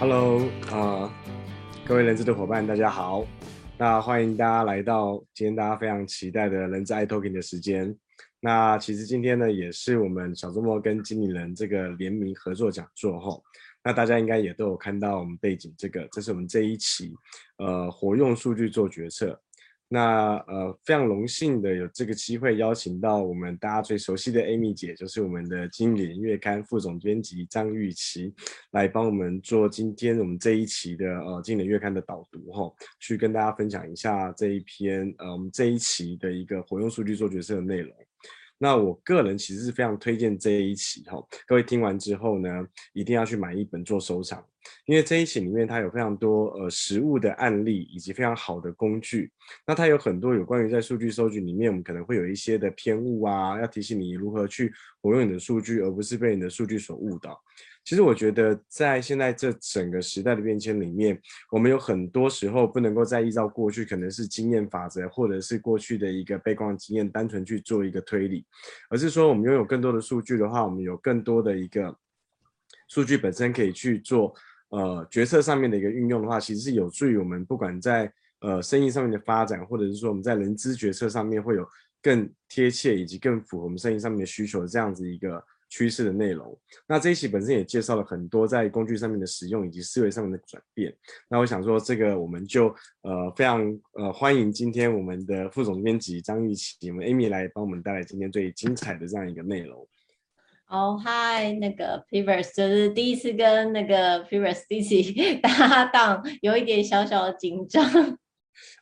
Hello，啊、各位人资的伙伴，大家好。那欢迎大家来到今天大家非常期待的人资 iTalking 的时间。那其实今天呢，也是我们小周末跟经理人这个联名合作讲座哈。那大家应该也都有看到我们背景这个，这是我们这一期，呃，活用数据做决策。那呃，非常荣幸的有这个机会邀请到我们大家最熟悉的 Amy 姐，就是我们的金莲月刊副总编辑张玉琪，来帮我们做今天我们这一期的呃金莲月刊的导读哈，去跟大家分享一下这一篇呃我们这一期的一个活用数据做决策的内容。那我个人其实是非常推荐这一期哈，各位听完之后呢，一定要去买一本做收藏，因为这一期里面它有非常多呃实物的案例以及非常好的工具。那它有很多有关于在数据收集里面，我们可能会有一些的偏误啊，要提醒你如何去活用你的数据，而不是被你的数据所误导。其实我觉得，在现在这整个时代的变迁里面，我们有很多时候不能够再依照过去可能是经验法则，或者是过去的一个背光经验，单纯去做一个推理，而是说我们拥有更多的数据的话，我们有更多的一个数据本身可以去做呃决策上面的一个运用的话，其实是有助于我们不管在呃生意上面的发展，或者是说我们在人资决策上面会有更贴切以及更符合我们生意上面的需求这样子一个。趋势的内容，那这一期本身也介绍了很多在工具上面的使用以及思维上面的转变。那我想说，这个我们就呃非常呃欢迎今天我们的副总编辑张玉琪，我们 Amy 来帮我们带来今天最精彩的这样一个内容。哦，嗨，那个 Pivers 就是第一次跟那个 Pivers 一起 搭档，有一点小小的紧张。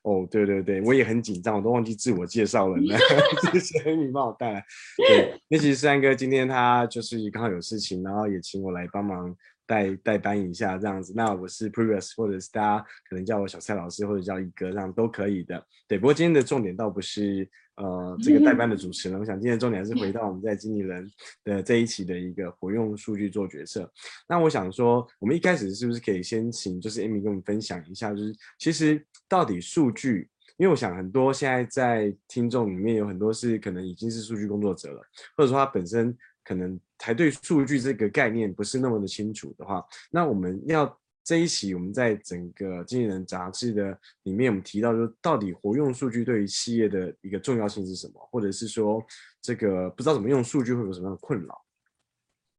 哦，对对对，我也很紧张，我都忘记自我介绍了呢。谢谢你帮我带来。对，那其实三哥今天他就是刚好有事情，然后也请我来帮忙代代班一下这样子。那我是 Previous，或者是大家可能叫我小蔡老师，或者叫一哥，这样都可以的。对，不过今天的重点倒不是。呃，这个代班的主持人，我想今天重点还是回到我们在经理人的这一期的一个活用数据做决策。那我想说，我们一开始是不是可以先请就是 Amy 跟我们分享一下，就是其实到底数据，因为我想很多现在在听众里面有很多是可能已经是数据工作者了，或者说他本身可能才对数据这个概念不是那么的清楚的话，那我们要。这一期我们在整个经纪人杂志的里面，我们提到说，到底活用数据对于企业的一个重要性是什么，或者是说，这个不知道怎么用数据会有什么样的困扰？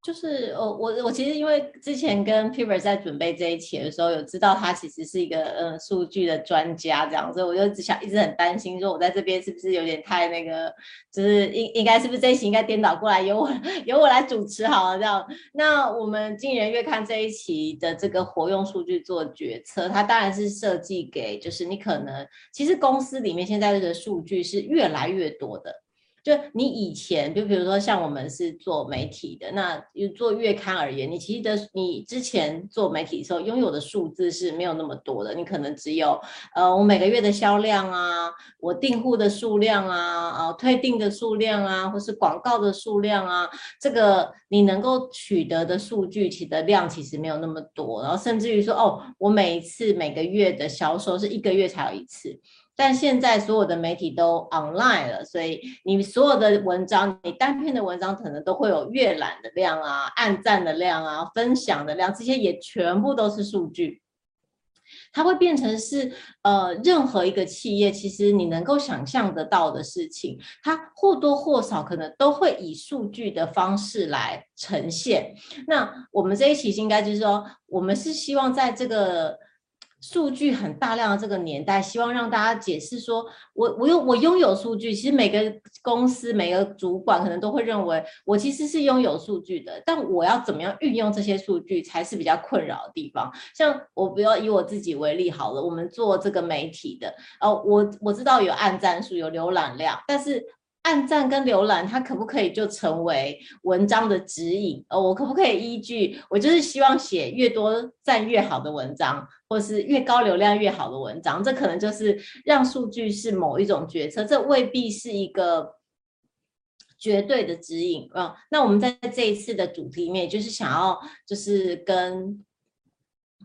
就是我我我其实因为之前跟 Piver 在准备这一期的时候，有知道他其实是一个呃数据的专家这样，所以我就只想一直很担心说，我在这边是不是有点太那个，就是应应该是不是这一期应该颠倒过来由我由我来主持好了这样。那我们经理人月刊这一期的这个活用数据做决策，它当然是设计给就是你可能其实公司里面现在这个数据是越来越多的。就你以前，就比如说像我们是做媒体的，那做月刊而言，你其实的你之前做媒体的时候拥有的数字是没有那么多的，你可能只有呃我每个月的销量啊，我订户的数量啊，啊退订的数量啊，或是广告的数量啊，这个你能够取得的数据其的量其实没有那么多，然后甚至于说哦，我每一次每个月的销售是一个月才有一次。但现在所有的媒体都 online 了，所以你所有的文章，你单篇的文章可能都会有阅览的量啊、按赞的量啊、分享的量，这些也全部都是数据。它会变成是呃，任何一个企业，其实你能够想象得到的事情，它或多或少可能都会以数据的方式来呈现。那我们这一期应该就是说，我们是希望在这个。数据很大量的这个年代，希望让大家解释说，我我有我拥有数据。其实每个公司每个主管可能都会认为，我其实是拥有数据的，但我要怎么样运用这些数据才是比较困扰的地方。像我不要以我自己为例好了，我们做这个媒体的，哦，我我知道有按赞数，有浏览量，但是。按赞跟浏览，它可不可以就成为文章的指引？呃，我可不可以依据？我就是希望写越多赞越好的文章，或是越高流量越好的文章。这可能就是让数据是某一种决策，这未必是一个绝对的指引啊。那我们在这一次的主题里面，就是想要就是跟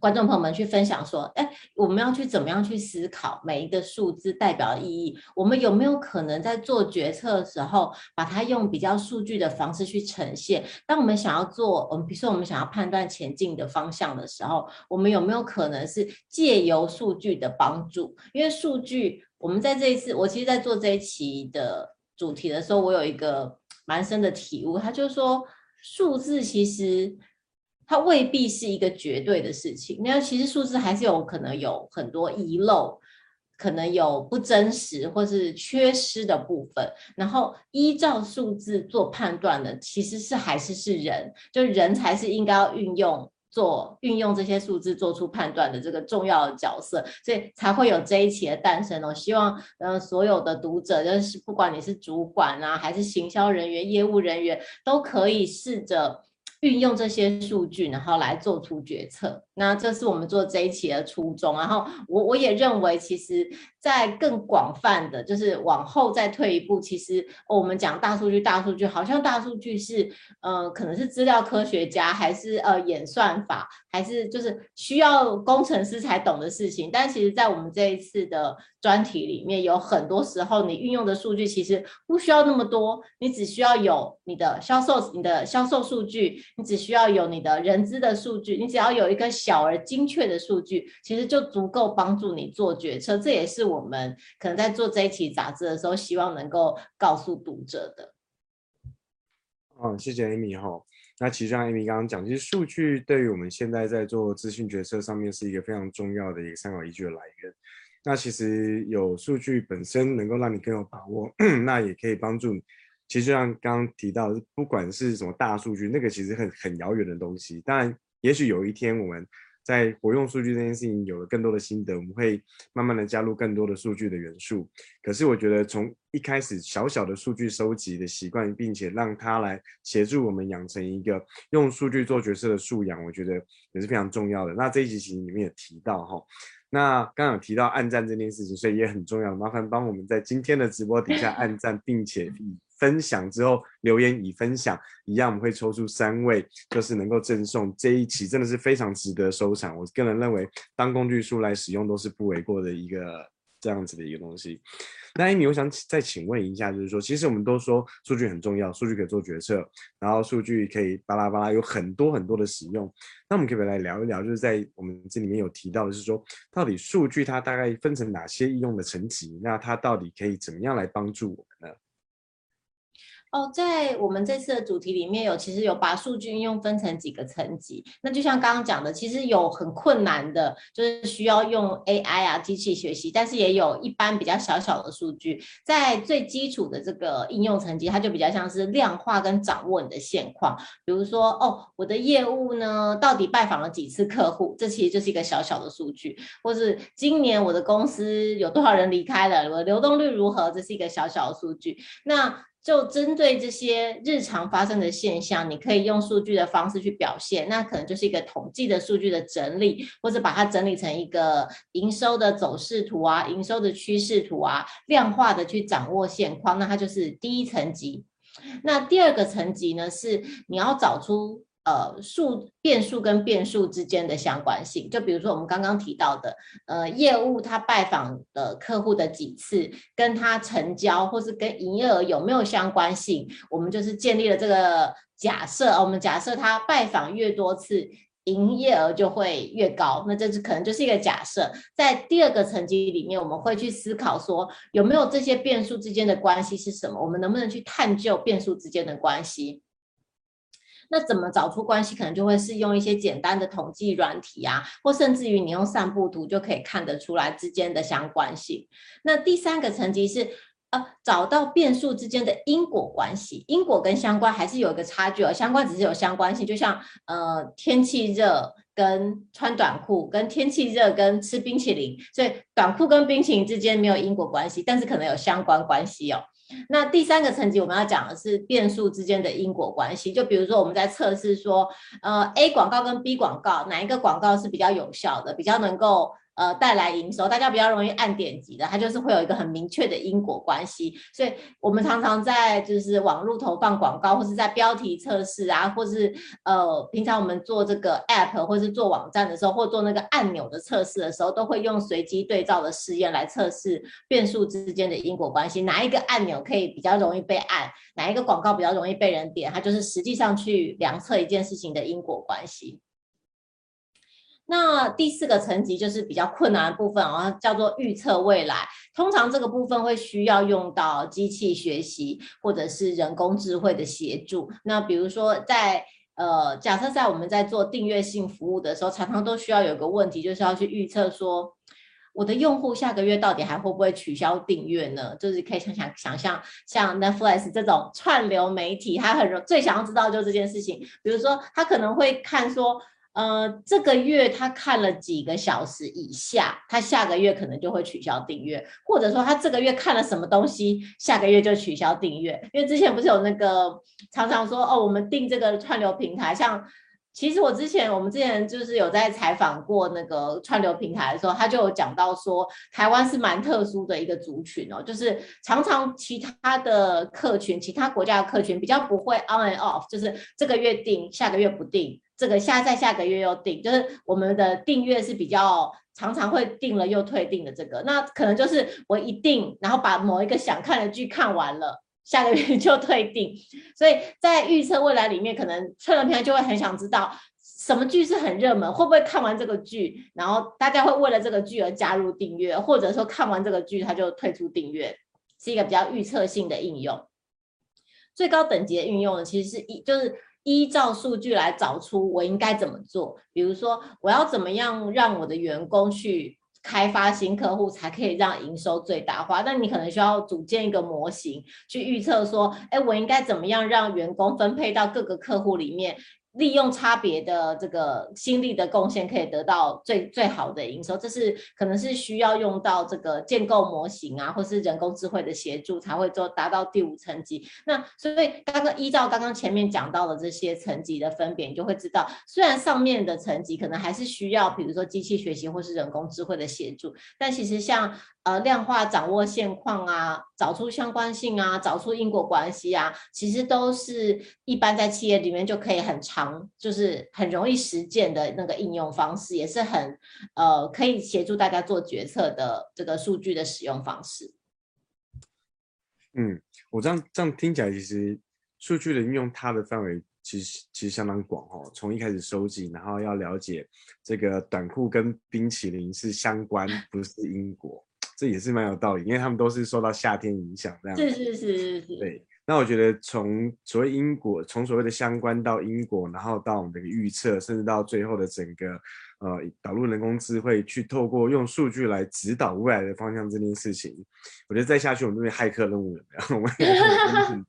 观众朋友们去分享说，哎，我们要去怎么样去思考每一个数字代表的意义？我们有没有可能在做决策的时候，把它用比较数据的方式去呈现？当我们想要做，我们比如说我们想要判断前进的方向的时候，我们有没有可能是借由数据的帮助？因为数据，我们在这一次，我其实在做这一期的主题的时候，我有一个蛮深的体悟，他就是说，数字其实。它未必是一个绝对的事情，那其实数字还是有可能有很多遗漏，可能有不真实或是缺失的部分。然后依照数字做判断的，其实是还是是人，就人才是应该要运用做运用这些数字做出判断的这个重要的角色，所以才会有这一期的诞生哦。希望呃所有的读者，就是不管你是主管啊，还是行销人员、业务人员，都可以试着。运用这些数据，然后来做出决策。那这是我们做这一期的初衷。然后我我也认为，其实。在更广泛的，就是往后再退一步，其实、我们讲大数据，大数据好像大数据是，呃，可能是资料科学家，还是呃演算法，还是就是需要工程师才懂的事情。但其实，在我们这一次的专题里面，有很多时候你运用的数据其实不需要那么多，你只需要有你的销售，你的销售数据，你只需要有你的人资的数据，你只要有一个小而精确的数据，其实就足够帮助你做决策。这也是。我们可能在做这一期杂志的时候，希望能够告诉读者的。嗯，谢谢 Amy 哈。那其实像 Amy 刚刚讲，其实数据对于我们现在在做资讯决策上面是一个非常重要的一个参考依据的来源。那其实有数据本身能够让你更有把握，那也可以帮助你。其实像刚刚提到，不管是什么大数据，那个其实很很遥远的东西。当然，也许有一天我们。在活用数据这件事情有了更多的心得，我们会慢慢的加入更多的数据的元素。可是我觉得从一开始小小的数据收集的习惯，并且让它来协助我们养成一个用数据做决策的素养，我觉得也是非常重要的。那这一集其实里面也提到哈，那刚刚有提到暗赞这件事情，所以也很重要。麻烦帮我们在今天的直播底下暗赞，并且以。分享之后留言已分享一样，我们会抽出三位，就是能够赠送这一期，真的是非常值得收藏。我个人认为，当工具书来使用都是不为过的一个这样子的一个东西。那 Amy，我想再请问一下，就是说，其实我们都说数据很重要，数据可以做决策，然后数据可以巴拉巴拉有很多很多的使用。那我们可不可以来聊一聊，就是在我们这里面有提到的是说，到底数据它大概分成哪些应用的层级？那它到底可以怎么样来帮助我们呢？哦，在我们这次的主题里面有，其实有把数据应用分成几个层级。那就像刚刚讲的，其实有很困难的，就是需要用 AI 啊、机器学习，但是也有一般比较小小的数据。在最基础的这个应用层级，它就比较像是量化跟掌握你的现况。比如说，哦，我的业务呢，到底拜访了几次客户？这其实就是一个小小的数据。或是今年我的公司有多少人离开了？我的流动率如何？这是一个小小的数据。那就针对这些日常发生的现象，你可以用数据的方式去表现，那可能就是一个统计的数据的整理，或者把它整理成一个营收的走势图啊、营收的趋势图啊，量化的去掌握现况，那它就是第一层级。那第二个层级呢，是你要找出。呃，数变数跟变数之间的相关性，就比如说我们刚刚提到的，呃，业务他拜访的客户的几次，跟他成交或是跟营业额有没有相关性，我们就是建立了这个假设。我们假设他拜访越多次，营业额就会越高。那这是可能就是一个假设。在第二个层级里面，我们会去思考说，有没有这些变数之间的关系是什么？我们能不能去探究变数之间的关系？那怎么找出关系？可能就会是用一些简单的统计软体啊，或甚至于你用散布图就可以看得出来之间的相关性。那第三个层级是呃，找到变数之间的因果关系。因果跟相关还是有一个差距哦，相关只是有相关性，就像呃天气热跟穿短裤，跟天气热跟吃冰淇淋，所以短裤跟冰淇淋之间没有因果关系，但是可能有相关关系哦。那第三个层级，我们要讲的是变数之间的因果关系。就比如说，我们在测试说，呃，A 广告跟 B 广告哪一个广告是比较有效的，比较能够呃，带来营收，大家比较容易按点击的，它就是会有一个很明确的因果关系。所以我们常常在就是网络投放广告，或是在标题测试啊，或是呃，平常我们做这个 app 或是做网站的时候，或做那个按钮的测试的时候，都会用随机对照的试验来测试变数之间的因果关系。哪一个按钮可以比较容易被按，哪一个广告比较容易被人点，它就是实际上去量测一件事情的因果关系。那第四个层级就是比较困难的部分啊，叫做预测未来。通常这个部分会需要用到机器学习或者是人工智慧的协助。那比如说在呃，假设在我们在做订阅性服务的时候，常常都需要有个问题，就是要去预测说，我的用户下个月到底还会不会取消订阅呢？就是可以想想想象，像 Netflix 这种串流媒体，他很容最想要知道就这件事情。比如说，他可能会看说。呃，这个月他看了几个小时以下，他下个月可能就会取消订阅，或者说他这个月看了什么东西，下个月就取消订阅。因为之前不是有那个常常说哦，我们订这个串流平台，像其实我之前我们之前就是有在采访过那个串流平台的时候，他就有讲到说，台湾是蛮特殊的一个族群哦，就是常常其他的客群，其他国家的客群比较不会 on and off，就是这个月订，下个月不订。这个下在下个月又订，就是我们的订阅是比较常常会订了又退订的这个，那可能就是我一订，然后把某一个想看的剧看完了，下个月就退订。所以在预测未来里面，可能串流平就会很想知道什么剧是很热门，会不会看完这个剧，然后大家会为了这个剧而加入订阅，或者说看完这个剧他就退出订阅，是一个比较预测性的应用。最高等级的运用呢，其实是一就是。依照数据来找出我应该怎么做，比如说我要怎么样让我的员工去开发新客户，才可以让营收最大化。那你可能需要组建一个模型去预测说，哎，我应该怎么样让员工分配到各个客户里面。利用差别的这个心力的贡献，可以得到最最好的营收，这是可能是需要用到这个建构模型啊，或是人工智慧的协助，才会做达到第五层级。那所以刚刚依照刚刚前面讲到的这些层级的分别，你就会知道，虽然上面的层级可能还是需要，比如说机器学习或是人工智慧的协助，但其实像。呃，量化掌握现况啊，找出相关性啊，找出因果关系啊，其实都是一般在企业里面就可以很常常，就是很容易实践的那个应用方式，也是很呃可以协助大家做决策的这个数据的使用方式。嗯，我这样这样听起来，其实数据的应用它的范围。其实其实相当广哦，从一开始收集，然后要了解这个短裤跟冰淇淋是相关，不是因果，这也是蛮有道理，因为他们都是受到夏天影响这样。是是是是是。对，那我觉得从所谓因果，从所谓的相关到因果，然后到我们的预测，甚至到最后的整个呃导入人工智慧，去透过用数据来指导未来的方向这件事情，我觉得再下去我们就会骇客任务了。我们觉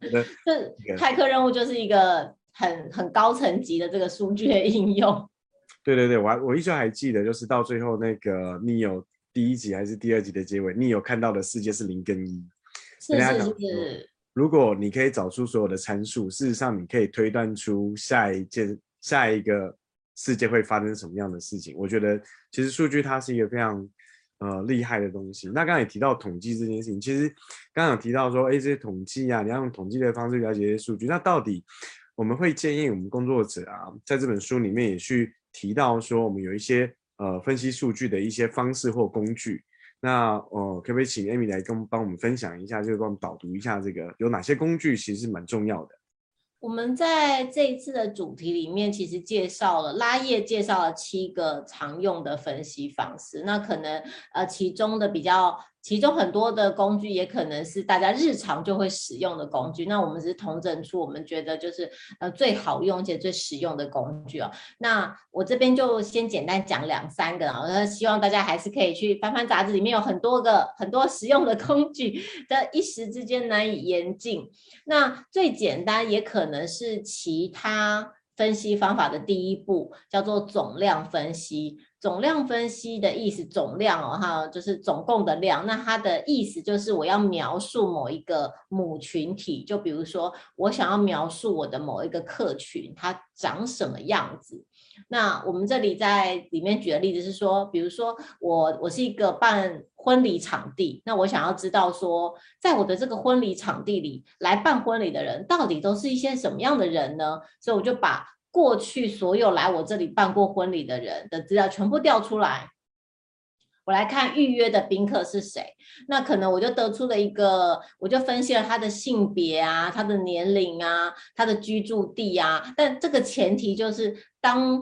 得 这骇客任务就是一个。很很高层级的这个数据的应用，对对对，我还我依旧还记得，就是到最后那个 Neo 第一集还是第二集的结尾，Neo 看到的世界是零跟一，是是是。如果你可以找出所有的参数，事实上你可以推断出下一件下一个世界会发生什么样的事情。我觉得其实数据它是一个非常呃厉害的东西。那刚才也提到统计这件事情，其实刚刚有提到说，哎，这些统计啊，你要用统计的方式了解这些数据，那到底？我们会建议我们工作者啊，在这本书里面也去提到说，我们有一些呃分析数据的一些方式或工具。那哦，可不可以请 Amy 来跟帮我们分享一下，就是帮我们导读一下这个有哪些工具，其实是蛮重要的。我们在这一次的主题里面，其实介绍了拉页介绍了七个常用的分析方式。那可能呃其中的比较。其中很多的工具也可能是大家日常就会使用的工具，那我们只是统整出我们觉得就是呃最好用且最实用的工具哦。那我这边就先简单讲两三个啊，那希望大家还是可以去翻翻杂志，里面有很多个很多实用的工具，但一时之间难以言尽。那最简单也可能是其他分析方法的第一步，叫做总量分析。总量分析的意思，总量哦，哈，就是总共的量。那它的意思就是我要描述某一个母群体，就比如说我想要描述我的某一个客群，它长什么样子。那我们这里在里面举的例子是说，比如说我我是一个办婚礼场地，那我想要知道说，在我的这个婚礼场地里来办婚礼的人，到底都是一些什么样的人呢？所以我就把过去所有来我这里办过婚礼的人的资料全部调出来，我来看预约的宾客是谁。那可能我就得出了一个，我就分析了他的性别啊，他的年龄啊，他的居住地啊。但这个前提就是当。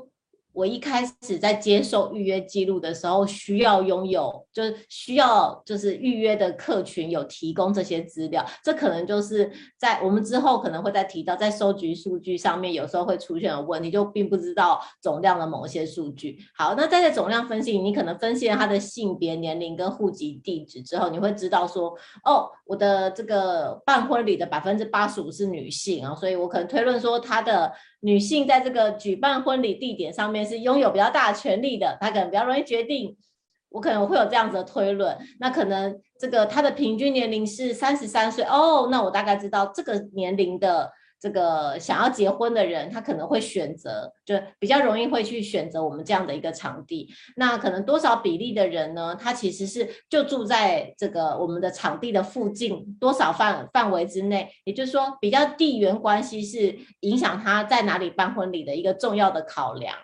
我一开始在接受预约记录的时候，需要拥有，就是需要就是预约的客群有提供这些资料，这可能就是在我们之后可能会再提到，在收集数据上面有时候会出现的问题，就并不知道总量的某些数据。好，那在这总量分析，你可能分析了他的性别、年龄跟户籍地址之后，你会知道说，哦，我的这个办婚礼的百分之八十五是女性啊，所以我可能推论说他的。女性在这个举办婚礼地点上面是拥有比较大的权力的，他可能比较容易决定。我可能会有这样子的推论，那可能这个他的平均年龄是三十三岁哦，那我大概知道这个年龄的。这个想要结婚的人，他可能会选择，就比较容易会去选择我们这样的一个场地。那可能多少比例的人呢？他其实是就住在这个我们的场地的附近，多少范范围之内，也就是说，比较地缘关系是影响他在哪里办婚礼的一个重要的考量。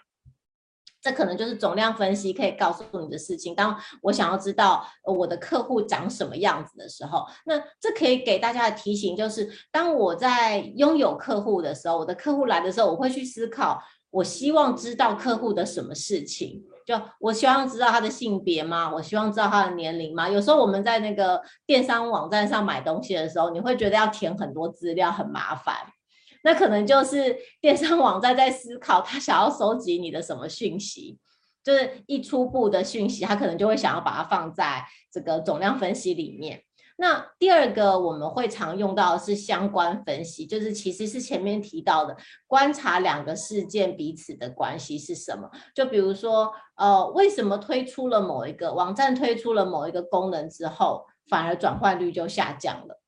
这可能就是总量分析可以告诉你的事情。当我想要知道我的客户长什么样子的时候，那这可以给大家的提醒就是，当我在拥有客户的时候，我的客户来的时候，我会去思考，我希望知道客户的什么事情？就我希望知道他的性别吗？我希望知道他的年龄吗？有时候我们在那个电商网站上买东西的时候，你会觉得要填很多资料，很麻烦。那可能就是电商网站在思考，他想要收集你的什么讯息，就是一初步的讯息，他可能就会想要把它放在这个总量分析里面。那第二个我们会常用到的是相关分析，就是其实是前面提到的观察两个事件彼此的关系是什么。就比如说，呃，为什么推出了某一个网站推出了某一个功能之后，反而转换率就下降了？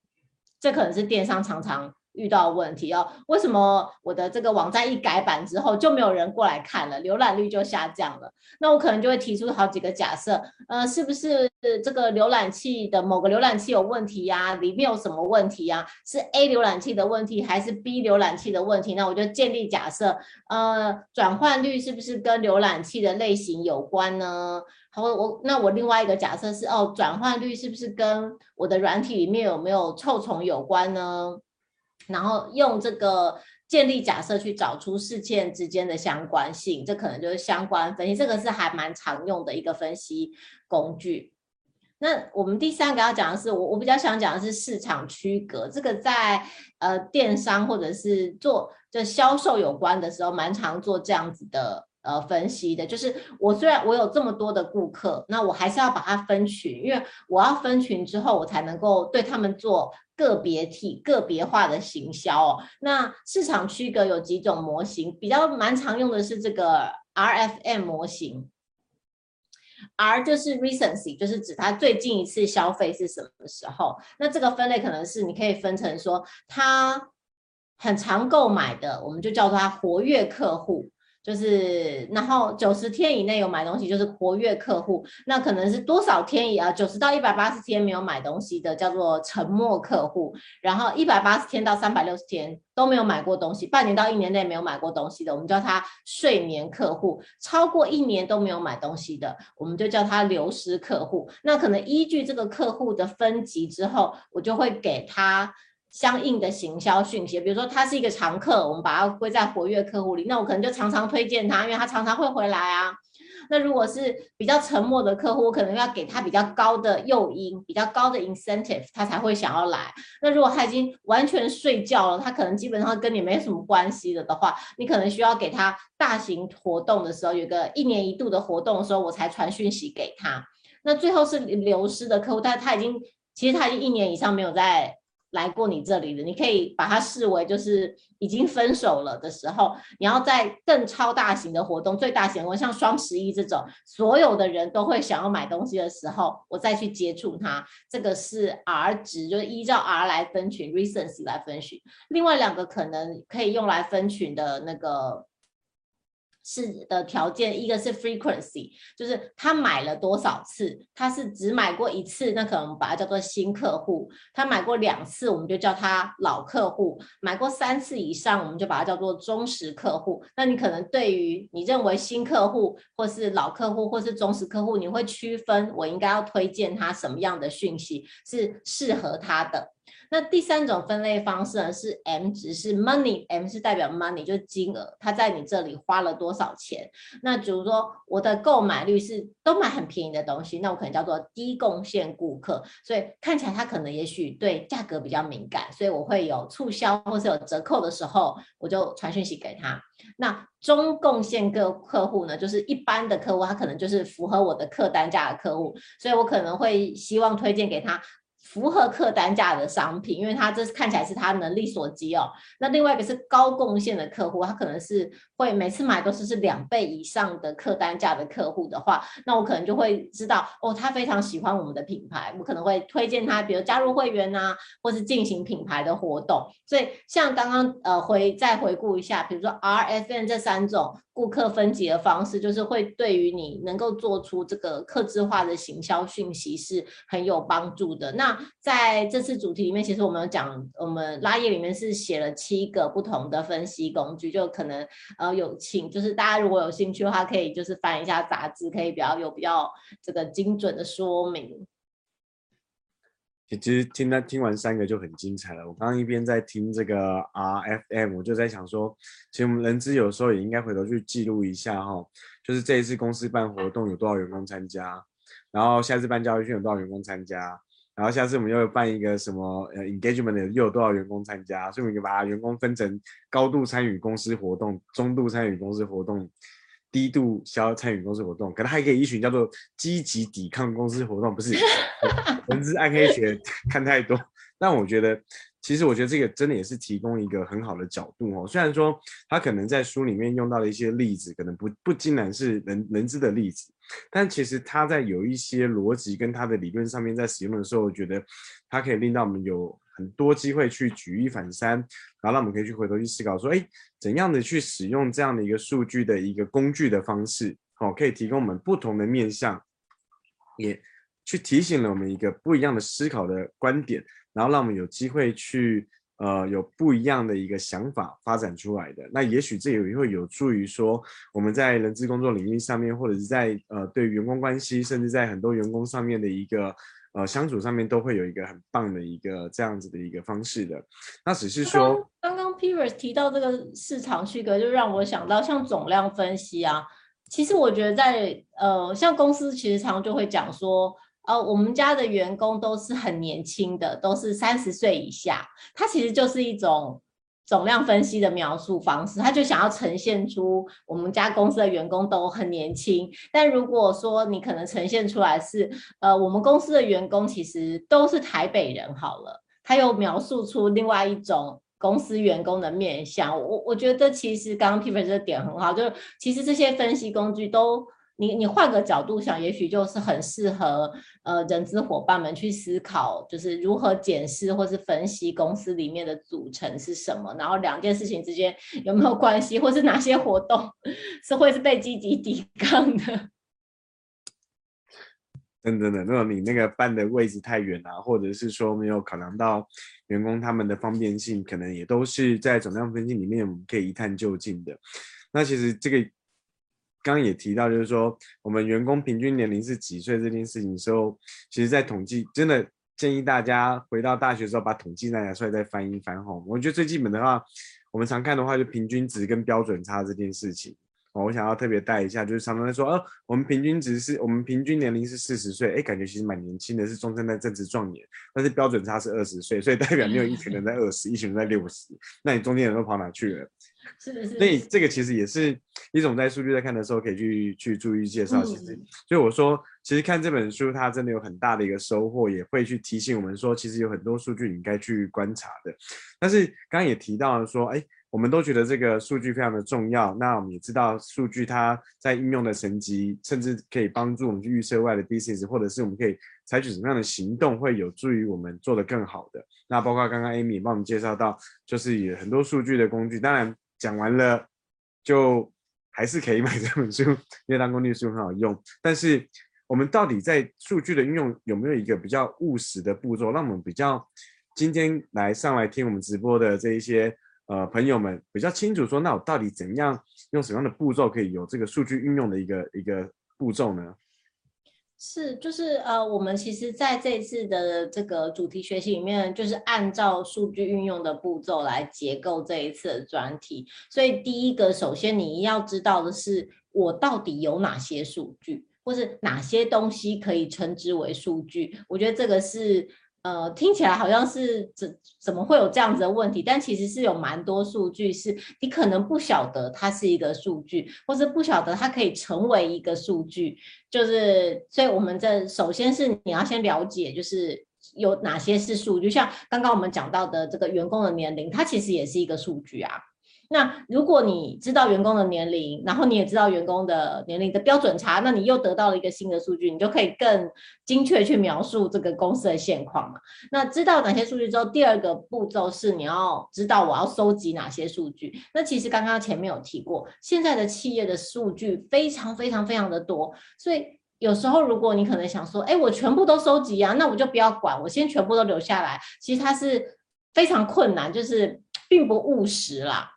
这可能是电商常常。遇到问题哦，为什么我的这个网站一改版之后就没有人过来看了，浏览率就下降了？那我可能就会提出好几个假设，呃，是不是这个浏览器的某个浏览器有问题呀？里面有什么问题呀？是 A 浏览器的问题还是 B 浏览器的问题？那我就建立假设，呃，转换率是不是跟浏览器的类型有关呢？好，我那我另外一个假设是，哦，转换率是不是跟我的软体里面有没有臭虫有关呢？然后用这个建立假设去找出事件之间的相关性，这可能就是相关分析，这个是还蛮常用的一个分析工具。那我们第三个要讲的是，我我比较想讲的是市场区隔，这个在呃电商或者是做就销售有关的时候，蛮常做这样子的。呃，分析的就是我虽然我有这么多的顾客，那我还是要把它分群，因为我要分群之后，我才能够对他们做个别体、个别化的行销哦。那市场区隔有几种模型，比较蛮常用的是这个 RFM 模型，R 就是 recency，就是指他最近一次消费是什么时候。那这个分类可能是你可以分成说，他很常购买的，我们就叫做他活跃客户。就是，然后九十天以内有买东西就是活跃客户，那可能是多少天以啊？九十到一百八十天没有买东西的叫做沉默客户，然后一百八十天到三百六十天都没有买过东西，半年到一年内没有买过东西的，我们叫他睡眠客户；超过一年都没有买东西的，我们就叫他流失客户。那可能依据这个客户的分级之后，我就会给他。相应的行销讯息，比如说他是一个常客，我们把它归在活跃客户里，那我可能就常常推荐他，因为他常常会回来啊。那如果是比较沉默的客户，我可能要给他比较高的诱因，比较高的 incentive，他才会想要来。那如果他已经完全睡觉了，他可能基本上跟你没什么关系了的话，你可能需要给他大型活动的时候，有个一年一度的活动的时候，我才传讯息给他。那最后是流失的客户，但他已经其实他已经一年以上没有在。来过你这里的，你可以把它视为就是已经分手了的时候，你要在更超大型的活动、最大型的活动，像双十一这种，所有的人都会想要买东西的时候，我再去接触它，这个是 R 值，就是依照 R 来分群，recency 来分群。另外两个可能可以用来分群的那个。是的条件，一个是 frequency，就是他买了多少次，他是只买过一次，那可能把它叫做新客户；他买过两次，我们就叫他老客户；买过三次以上，我们就把它叫做忠实客户。那你可能对于你认为新客户，或是老客户，或是忠实客户，你会区分我应该要推荐他什么样的讯息是适合他的。那第三种分类方式呢，是 M 值，是 money，M 是代表 money，就是金额，他在你这里花了多少钱。那比如说我的购买率是都买很便宜的东西，那我可能叫做低贡献顾客，所以看起来他可能也许对价格比较敏感，所以我会有促销或是有折扣的时候，我就传讯息给他。那中贡献个客户呢，就是一般的客户，他可能就是符合我的客单价的客户，所以我可能会希望推荐给他。符合客单价的商品，因为他这看起来是他能力所及哦。那另外一个是高贡献的客户，他可能是会每次买都是是两倍以上的客单价的客户的话，那我可能就会知道哦，他非常喜欢我们的品牌，我可能会推荐他，比如加入会员啊，或是进行品牌的活动。所以像刚刚呃回再回顾一下，比如说 R、F、N 这三种。顾客分级的方式，就是会对于你能够做出这个客制化的行销讯息是很有帮助的。那在这次主题里面，其实我们有讲，我们拉页里面是写了七个不同的分析工具，就可能呃有请，就是大家如果有兴趣的话，可以就是翻一下杂志，可以比较有比较这个精准的说明。其实听他听完三个就很精彩了。我刚刚一边在听这个 RFM，我就在想说，其实我们人资有时候也应该回头去记录一下哈，就是这一次公司办活动有多少员工参加，然后下次办教育训有多少员工参加，然后下次我们又办一个什么呃 engagement 的又有多少员工参加，所以我们就把员工分成高度参与公司活动、中度参与公司活动。低度消参与公司活动，可能还可以一群叫做积极抵抗公司活动，不是？人资暗黑学看太多，但我觉得，其实我觉得这个真的也是提供一个很好的角度哦。虽然说他可能在书里面用到的一些例子，可能不不尽然是人人知的例子，但其实他在有一些逻辑跟他的理论上面在使用的时候，我觉得他可以令到我们有。很多机会去举一反三，然后让我们可以去回头去思考说，哎，怎样的去使用这样的一个数据的一个工具的方式，哦，可以提供我们不同的面向，也去提醒了我们一个不一样的思考的观点，然后让我们有机会去呃有不一样的一个想法发展出来的。那也许这也会有助于说我们在人资工作领域上面，或者是在呃对员工关系，甚至在很多员工上面的一个。呃，相处上面都会有一个很棒的一个这样子的一个方式的。那只是说，刚刚 Piers 提到这个市场区隔，就让我想到像总量分析啊。其实我觉得在呃，像公司其实常常就会讲说，呃，我们家的员工都是很年轻的，都是三十岁以下，它其实就是一种。总量分析的描述方式，他就想要呈现出我们家公司的员工都很年轻。但如果说你可能呈现出来是，呃，我们公司的员工其实都是台北人好了，他又描述出另外一种公司员工的面向。我我觉得其实刚刚 Piper 这点很好，就是其实这些分析工具都。你你换个角度想，也许就是很适合呃人资伙伴们去思考，就是如何检视或是分析公司里面的组成是什么，然后两件事情之间有没有关系，或是哪些活动是会是被积极抵抗的。等等等，如果你那个办的位置太远啊，或者是说没有考量到员工他们的方便性，可能也都是在总量分析里面我们可以一探究竟的。那其实这个。刚刚也提到，就是说我们员工平均年龄是几岁这件事情的时候，其实，在统计真的建议大家回到大学的时候把统计拿出来再翻一翻哈。我觉得最基本的话，我们常看的话就平均值跟标准差这件事情。我想要特别带一下，就是常常在说，哦，我们平均值是我们平均年龄是四十岁，哎，感觉其实蛮年轻的，是中生代正值壮年，但是标准差是二十岁，所以代表你有一群人在二十，一群人在六十，那你中间人都跑哪去了？是的，是的。所以这个其实也是一种在数据在看的时候可以去去注意介绍。其实，所以我说，其实看这本书，它真的有很大的一个收获，也会去提醒我们说，其实有很多数据你应该去观察的。但是刚刚也提到了说，哎，我们都觉得这个数据非常的重要。那我们也知道，数据它在应用的层级，甚至可以帮助我们去预测未来的 business，或者是我们可以采取什么样的行动，会有助于我们做得更好的。那包括刚刚 Amy 也帮我们介绍到，就是有很多数据的工具。当然讲完了，就还是可以买这本书，因为当工具书很好用。但是我们到底在数据的运用有没有一个比较务实的步骤，让我们比较今天来上来听我们直播的这一些呃朋友们比较清楚说，那我到底怎样用什么样的步骤可以有这个数据运用的一个一个步骤呢？是，就是呃，我们其实在这次的这个主题学习里面，就是按照数据运用的步骤来结构这一次的专题。所以第一个，首先你要知道的是，我到底有哪些数据。或是哪些东西可以称之为数据？我觉得这个是呃，听起来好像是怎怎么会有这样子的问题？但其实是有蛮多数据是你可能不晓得它是一个数据，或是不晓得它可以成为一个数据。就是，所以我们这首先是你要先了解，就是有哪些是数据。像刚刚我们讲到的这个员工的年龄，它其实也是一个数据啊。那如果你知道员工的年龄，然后你也知道员工的年龄的标准差，那你又得到了一个新的数据，你就可以更精确去描述这个公司的现况嘛。那知道哪些数据之后，第二个步骤是你要知道我要收集哪些数据。那其实刚刚前面有提过，现在的企业的数据非常非常非常的多，所以有时候如果你可能想说，哎，我全部都收集啊，那我就不要管，我先全部都留下来。其实它是非常困难，就是并不务实啦。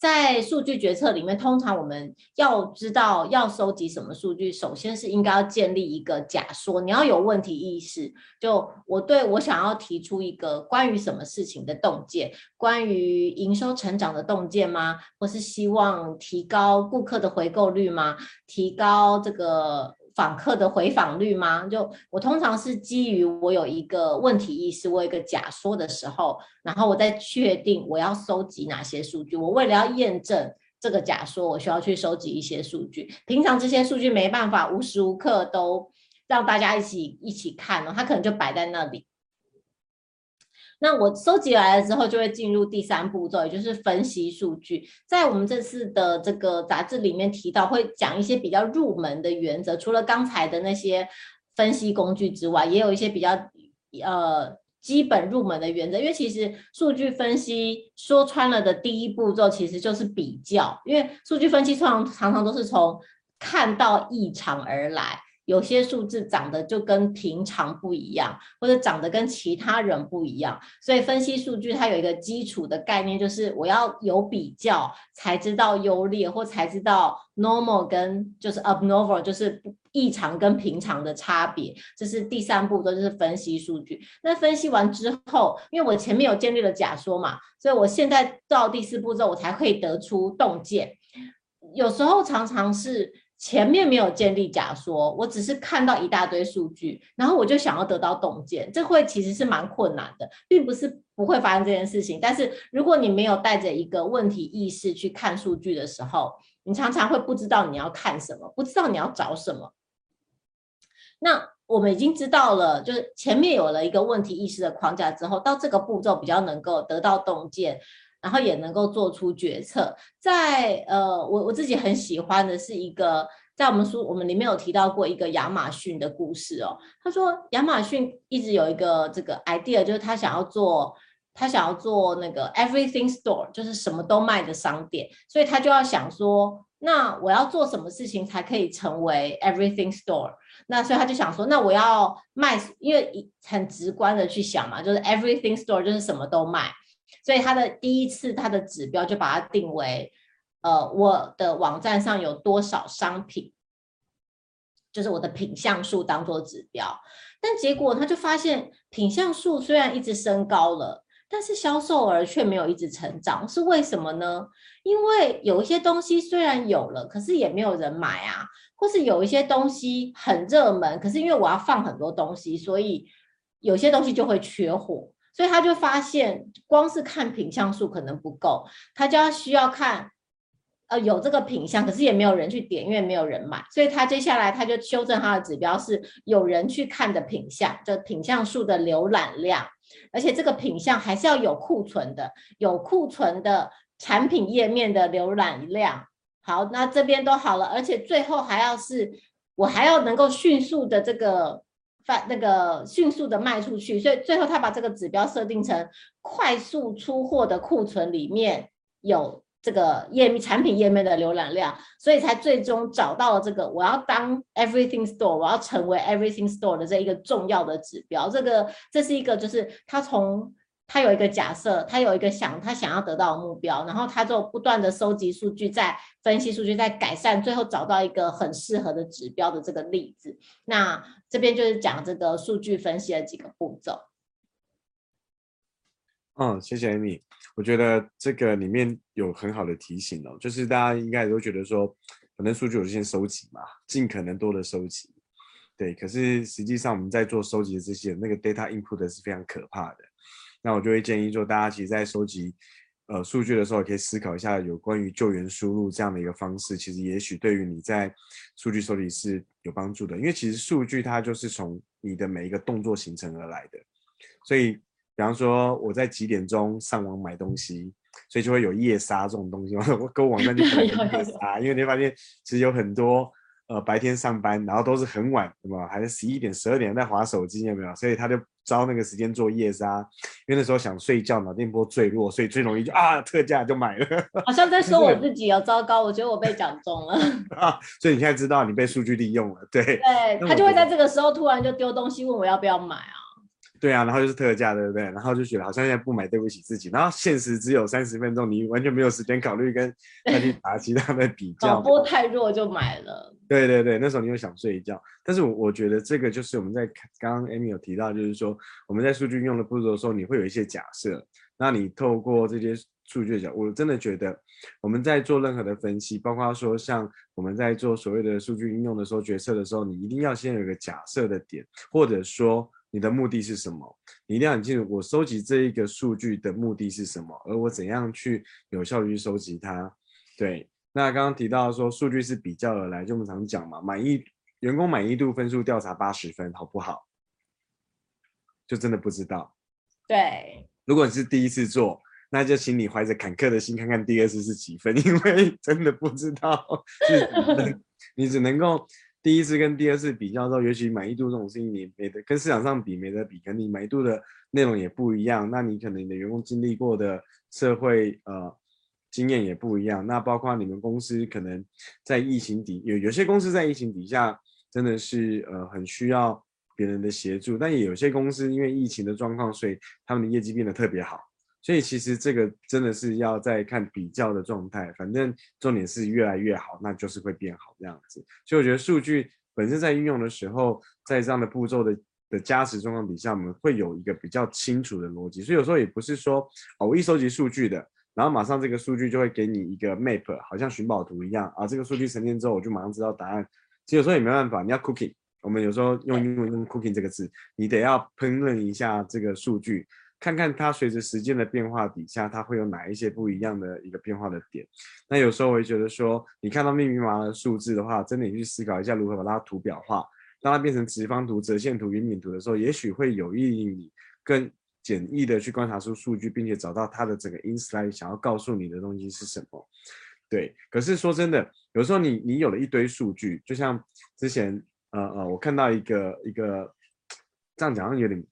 在数据决策里面，通常我们要知道要收集什么数据，首先是应该要建立一个假说，你要有问题意识。就我对我想要提出一个关于什么事情的洞见，关于营收成长的洞见吗？或是希望提高顾客的回购率吗？提高这个。访客的回访率吗？就我通常是基于我有一个问题意识，我有一个假说的时候，然后我再确定我要收集哪些数据。我为了要验证这个假说，我需要去收集一些数据。平常这些数据没办法无时无刻都让大家一起一起看哦，它可能就摆在那里。那我收集来了之后，就会进入第三步骤，也就是分析数据。在我们这次的这个杂志里面提到，会讲一些比较入门的原则。除了刚才的那些分析工具之外，也有一些比较呃基本入门的原则。因为其实数据分析说穿了的第一步骤，其实就是比较。因为数据分析通常常常都是从看到异常而来。有些数字长得就跟平常不一样，或者长得跟其他人不一样，所以分析数据它有一个基础的概念，就是我要有比较才知道优劣，或才知道 normal 跟就是 abnormal 就是异常跟平常的差别。这是第三步，都就是分析数据。那分析完之后，因为我前面有建立了假说嘛，所以我现在到第四步之后，我才可以得出洞见。有时候常常是。前面没有建立假说，我只是看到一大堆数据，然后我就想要得到洞见，这会其实是蛮困难的，并不是不会发生这件事情。但是如果你没有带着一个问题意识去看数据的时候，你常常会不知道你要看什么，不知道你要找什么。那我们已经知道了，就是前面有了一个问题意识的框架之后，到这个步骤比较能够得到洞见。然后也能够做出决策。在呃，我我自己很喜欢的是一个，在我们书我们里面有提到过一个亚马逊的故事哦。他说亚马逊一直有一个这个 idea，就是他想要做他想要做那个 everything store，就是什么都卖的商店。所以他就要想说，那我要做什么事情才可以成为 everything store？那所以他就想说，那我要卖，因为很直观的去想嘛，就是 everything store 就是什么都卖。所以他的第一次，他的指标就把它定为，呃，我的网站上有多少商品，就是我的品项数当做指标。但结果他就发现，品项数虽然一直升高了，但是销售额却没有一直成长，是为什么呢？因为有一些东西虽然有了，可是也没有人买啊，或是有一些东西很热门，可是因为我要放很多东西，所以有些东西就会缺货。所以他就发现，光是看品相数可能不够，他就要需要看，呃有这个品相，可是也没有人去点，因为没有人买，所以他接下来他就修正他的指标是有人去看的品相，就品相数的浏览量，而且这个品相还是要有库存的，有库存的产品页面的浏览量。好，那这边都好了，而且最后还要是我还要能够迅速的这个。发那个迅速的卖出去，所以最后他把这个指标设定成快速出货的库存里面有这个页面产品页面的浏览量，所以才最终找到了这个我要当 everything store，我要成为 everything store 的这一个重要的指标。这个这是一个就是他从。他有一个假设，他有一个想他想要得到的目标，然后他就不断的收集数据，在分析数据，在改善，最后找到一个很适合的指标的这个例子。那这边就是讲这个数据分析的几个步骤。嗯，谢谢 Amy，我觉得这个里面有很好的提醒哦，就是大家应该都觉得说，可能数据我就先收集嘛，尽可能多的收集。对，可是实际上我们在做收集的这些那个 data input 是非常可怕的。那我就会建议就，大家其实，在收集呃数据的时候，可以思考一下有关于救援输入这样的一个方式。其实，也许对于你在数据收集是有帮助的，因为其实数据它就是从你的每一个动作形成而来的。所以，比方说我在几点钟上网买东西，所以就会有夜杀这种东西。我购物网站就可 能夜杀，因为你会发现其实有很多。呃，白天上班，然后都是很晚，对吧？还是十一点、十二点在划手机，有没有？所以他就招那个时间做夜杀，因为那时候想睡觉，脑电波最弱，所以最容易就啊特价就买了。好像在 说我自己哦，糟糕，我觉得我被讲中了 啊！所以你现在知道你被数据利用了，对？对，他就会在这个时候突然就丢东西问我要不要买啊。对啊，然后就是特价，对不对？然后就觉得好像现在不买对不起自己。然后限时只有三十分钟，你完全没有时间考虑跟 他去打其他的比较。脑波太弱就买了。对对对，那时候你又想睡一觉。但是我我觉得这个就是我们在刚刚 Amy 有提到，就是说我们在数据运用的步骤的时候，你会有一些假设。那你透过这些数据的讲，我真的觉得我们在做任何的分析，包括说像我们在做所谓的数据应用的时候，决策的时候，你一定要先有一个假设的点，或者说。你的目的是什么？你一定要很清楚，我收集这一个数据的目的是什么，而我怎样去有效率去收集它。对，那刚刚提到说数据是比较而来，就我们常讲嘛，满意员工满意度分数调查八十分，好不好？就真的不知道。对，如果你是第一次做，那就请你怀着坎坷的心看看第二次是几分，因为真的不知道，你只能够。第一次跟第二次比较的时候，尤其满意度这种事情，你没得跟市场上比没得比，可能你满意度的内容也不一样，那你可能你的员工经历过的社会呃经验也不一样，那包括你们公司可能在疫情底有有些公司在疫情底下真的是呃很需要别人的协助，但也有些公司因为疫情的状况，所以他们的业绩变得特别好。所以其实这个真的是要再看比较的状态，反正重点是越来越好，那就是会变好这样子。所以我觉得数据本身在运用的时候，在这样的步骤的的加持状况底下，我们会有一个比较清楚的逻辑。所以有时候也不是说哦，我一收集数据的，然后马上这个数据就会给你一个 map，好像寻宝图一样啊。这个数据沉淀之后，我就马上知道答案。其实有时候也没办法，你要 cooking，我们有时候用英文用 cooking 这个字，你得要烹饪一下这个数据。看看它随着时间的变化底下，它会有哪一些不一样的一个变化的点。那有时候我会觉得说，你看到密密麻麻的数字的话，真的你去思考一下如何把它图表化，当它变成直方图、折线图、圆饼图的时候，也许会有益于你更简易的去观察出数据，并且找到它的整个 insight 想要告诉你的东西是什么。对，可是说真的，有时候你你有了一堆数据，就像之前呃呃，我看到一个一个这样讲有点。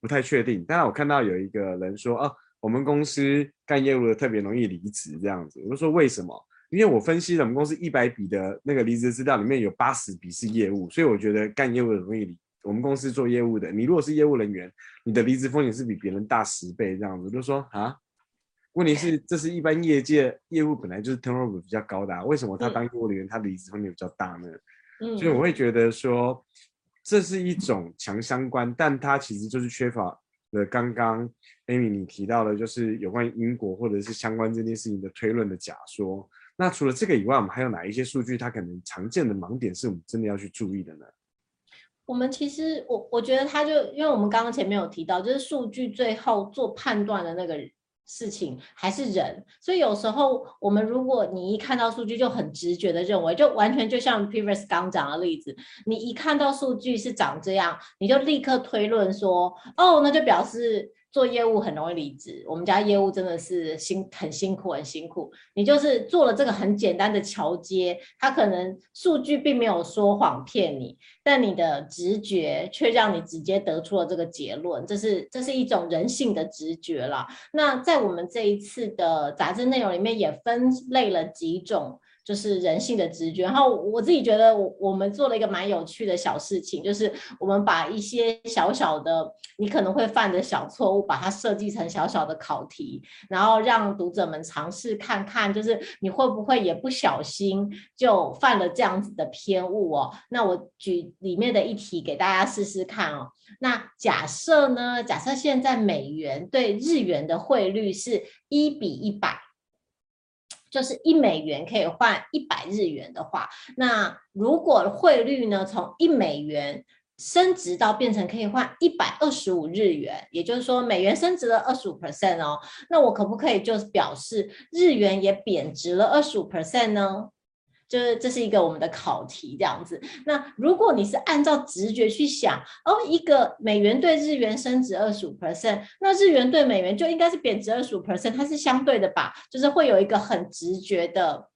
不太确定，但是我看到有一个人说，哦，我们公司干业务的特别容易离职这样子。我就说为什么？因为我分析了我们公司一百笔的那个离职资料里面有八十笔是业务，所以我觉得干业务的容易离。我们公司做业务的，你如果是业务人员，你的离职风险是比别人大十倍这样子。我就说啊，问题是这是一般业界业务本来就是 turnover 比较高的啊，为什么他当业务人员他离职风险比较大呢？嗯，所以我会觉得说。这是一种强相关，但它其实就是缺乏了刚刚 Amy 你提到的，就是有关于因果或者是相关这件事情的推论的假说。那除了这个以外，我们还有哪一些数据它可能常见的盲点是我们真的要去注意的呢？我们其实我我觉得它就因为我们刚刚前面有提到，就是数据最后做判断的那个事情还是人，所以有时候我们如果你一看到数据就很直觉的认为，就完全就像 previous 刚讲的例子，你一看到数据是长这样，你就立刻推论说，哦，那就表示。做业务很容易离职，我们家业务真的是辛很辛苦很辛苦。你就是做了这个很简单的桥接，它可能数据并没有说谎骗你，但你的直觉却让你直接得出了这个结论，这是这是一种人性的直觉了。那在我们这一次的杂志内容里面也分类了几种。就是人性的直觉，然后我自己觉得，我我们做了一个蛮有趣的小事情，就是我们把一些小小的你可能会犯的小错误，把它设计成小小的考题，然后让读者们尝试看看，就是你会不会也不小心就犯了这样子的偏误哦。那我举里面的一题给大家试试看哦。那假设呢？假设现在美元对日元的汇率是一比一百。就是一美元可以换一百日元的话，那如果汇率呢，从一美元升值到变成可以换一百二十五日元，也就是说美元升值了二十五 percent 哦，那我可不可以就是表示日元也贬值了二十五 percent 呢？就是这是一个我们的考题这样子。那如果你是按照直觉去想，哦，一个美元对日元升值二十五 percent，那日元对美元就应该是贬值二十五 percent，它是相对的吧？就是会有一个很直觉的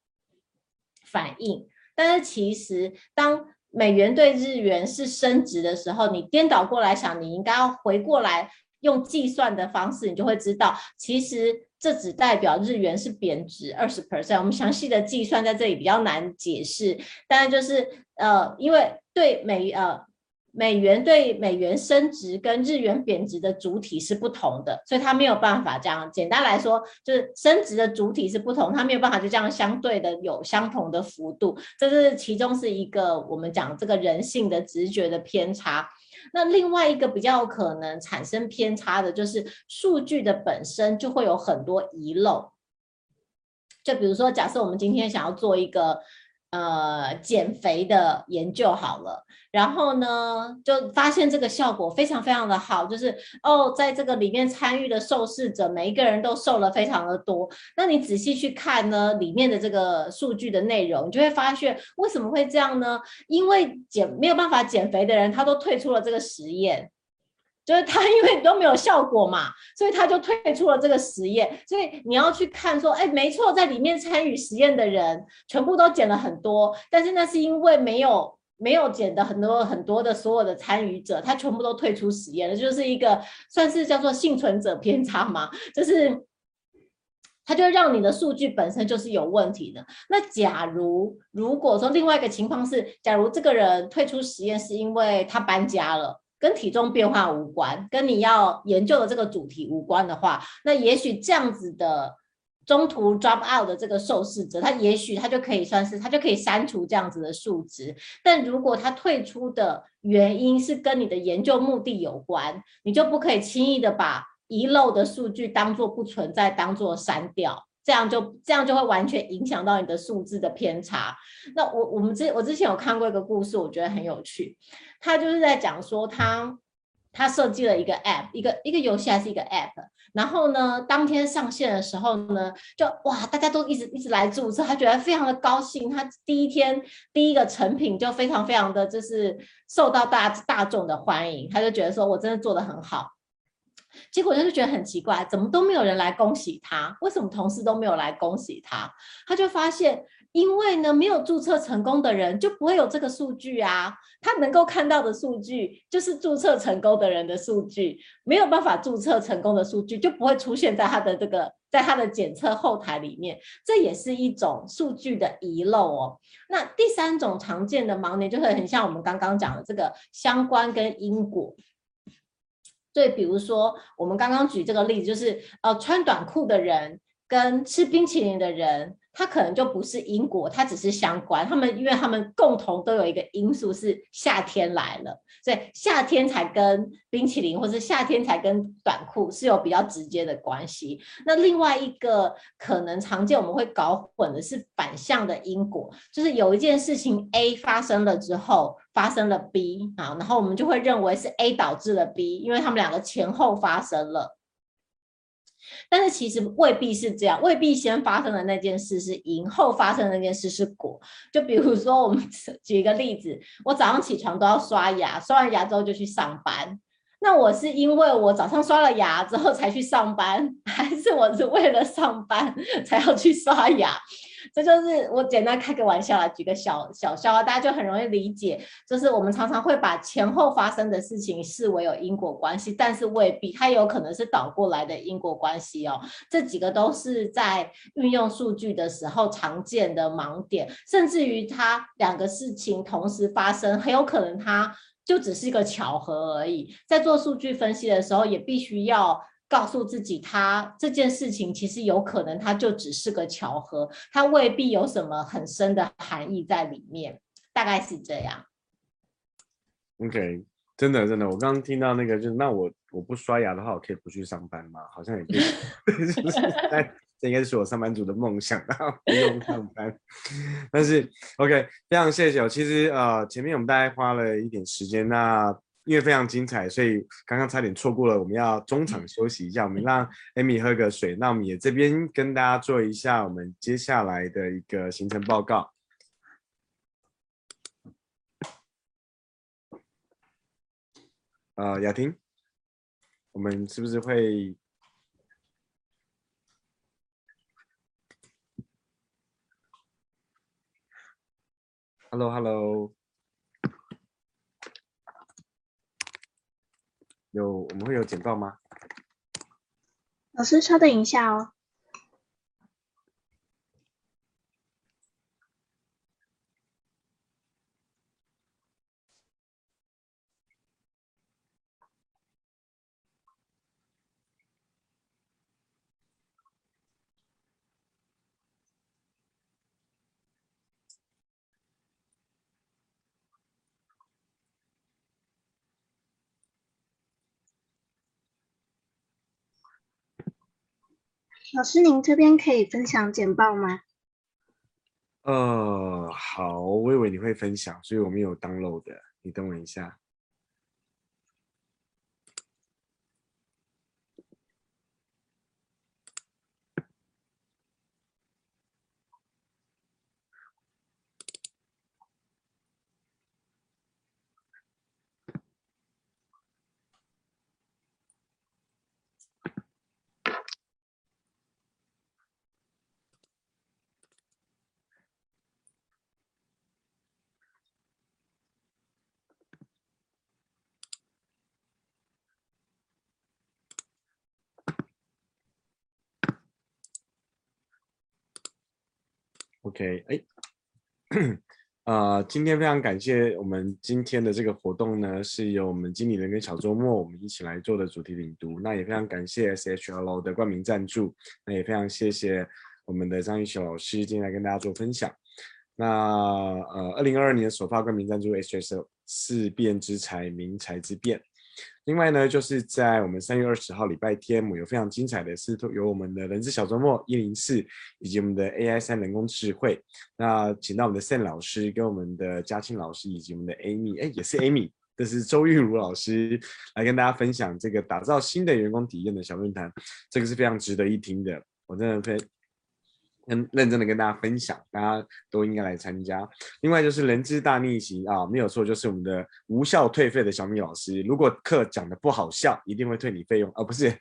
反应。但是其实当美元对日元是升值的时候，你颠倒过来想，你应该要回过来用计算的方式，你就会知道，其实。这只代表日元是贬值二十 percent，我们详细的计算在这里比较难解释，但就是呃，因为对美呃美元对美元升值跟日元贬值的主体是不同的，所以它没有办法这样。简单来说，就是升值的主体是不同，它没有办法就这样相对的有相同的幅度，这是其中是一个我们讲这个人性的直觉的偏差。那另外一个比较可能产生偏差的，就是数据的本身就会有很多遗漏。就比如说，假设我们今天想要做一个。呃，减肥的研究好了，然后呢，就发现这个效果非常非常的好，就是哦，在这个里面参与的受试者，每一个人都瘦了非常的多。那你仔细去看呢，里面的这个数据的内容，你就会发现为什么会这样呢？因为减没有办法减肥的人，他都退出了这个实验。就是他，因为都没有效果嘛，所以他就退出了这个实验。所以你要去看说，哎，没错，在里面参与实验的人全部都减了很多，但是那是因为没有没有减的很多很多的所有的参与者，他全部都退出实验了，就是一个算是叫做幸存者偏差嘛，就是他就让你的数据本身就是有问题的。那假如如果说另外一个情况是，假如这个人退出实验是因为他搬家了。跟体重变化无关，跟你要研究的这个主题无关的话，那也许这样子的中途 drop out 的这个受试者，他也许他就可以算是他就可以删除这样子的数值。但如果他退出的原因是跟你的研究目的有关，你就不可以轻易的把遗漏的数据当做不存在，当做删掉。这样就这样就会完全影响到你的数字的偏差。那我我们之我之前有看过一个故事，我觉得很有趣。他就是在讲说他他设计了一个 app，一个一个游戏还是一个 app。然后呢，当天上线的时候呢，就哇，大家都一直一直来注册，他觉得非常的高兴。他第一天第一个成品就非常非常的就是受到大大众的欢迎，他就觉得说我真的做得很好。结果他就觉得很奇怪，怎么都没有人来恭喜他？为什么同事都没有来恭喜他？他就发现，因为呢，没有注册成功的人就不会有这个数据啊。他能够看到的数据就是注册成功的人的数据，没有办法注册成功的数据就不会出现在他的这个在他的检测后台里面。这也是一种数据的遗漏哦。那第三种常见的盲点就是很像我们刚刚讲的这个相关跟因果。对，比如说我们刚刚举这个例子，就是呃，穿短裤的人跟吃冰淇淋的人。他可能就不是因果，它只是相关。他们因为他们共同都有一个因素是夏天来了，所以夏天才跟冰淇淋，或是夏天才跟短裤是有比较直接的关系。那另外一个可能常见我们会搞混的是反向的因果，就是有一件事情 A 发生了之后发生了 B 啊，然后我们就会认为是 A 导致了 B，因为他们两个前后发生了。但是其实未必是这样，未必先发生的那件事是因，后发生的那件事是果。就比如说，我们 举一个例子，我早上起床都要刷牙，刷完牙之后就去上班。那我是因为我早上刷了牙之后才去上班，还是我是为了上班才要去刷牙？这就是我简单开个玩笑来举个小小笑话，大家就很容易理解。就是我们常常会把前后发生的事情视为有因果关系，但是未必，它有可能是倒过来的因果关系哦。这几个都是在运用数据的时候常见的盲点，甚至于它两个事情同时发生，很有可能它就只是一个巧合而已。在做数据分析的时候，也必须要。告诉自己，他这件事情其实有可能，他就只是个巧合，他未必有什么很深的含义在里面，大概是这样。OK，真的真的，我刚刚听到那个，就是那我我不刷牙的话，我可以不去上班吗？好像也不 这应该是我上班族的梦想啊，不用上班。但是 OK，非常谢谢。其实呃，前面我们大概花了一点时间，那。因为非常精彩，所以刚刚差点错过了。我们要中场休息一下，我们让 Amy 喝个水。那我们也这边跟大家做一下我们接下来的一个行程报告。呃，雅婷，我们是不是会？Hello，Hello。有，我们会有简报吗？老师，稍等一下哦。老师，您这边可以分享简报吗？呃，好，我以为你会分享，所以我们有 download 的，你等我一下。OK，哎，呃，今天非常感谢我们今天的这个活动呢，是由我们经理人跟小周末我们一起来做的主题领读。那也非常感谢 SHL 的冠名赞助，那也非常谢谢我们的张玉璇老师今天来跟大家做分享。那呃，二零二二年首发冠名赞助 SHL 事变之财，民财之变。另外呢，就是在我们三月二十号礼拜天，我们有非常精彩的是，有我们的人资小周末一零四，以及我们的 AI 三人工智慧。那请到我们的 Sam 老师，跟我们的嘉庆老师，以及我们的 Amy，哎，也是 Amy，这是周玉如老师来跟大家分享这个打造新的员工体验的小论坛，这个是非常值得一听的，我真的非。很认真的跟大家分享，大家都应该来参加。另外就是人资大逆袭啊，没有错，就是我们的无效退费的小米老师。如果课讲的不好笑，一定会退你费用，而、哦、不是，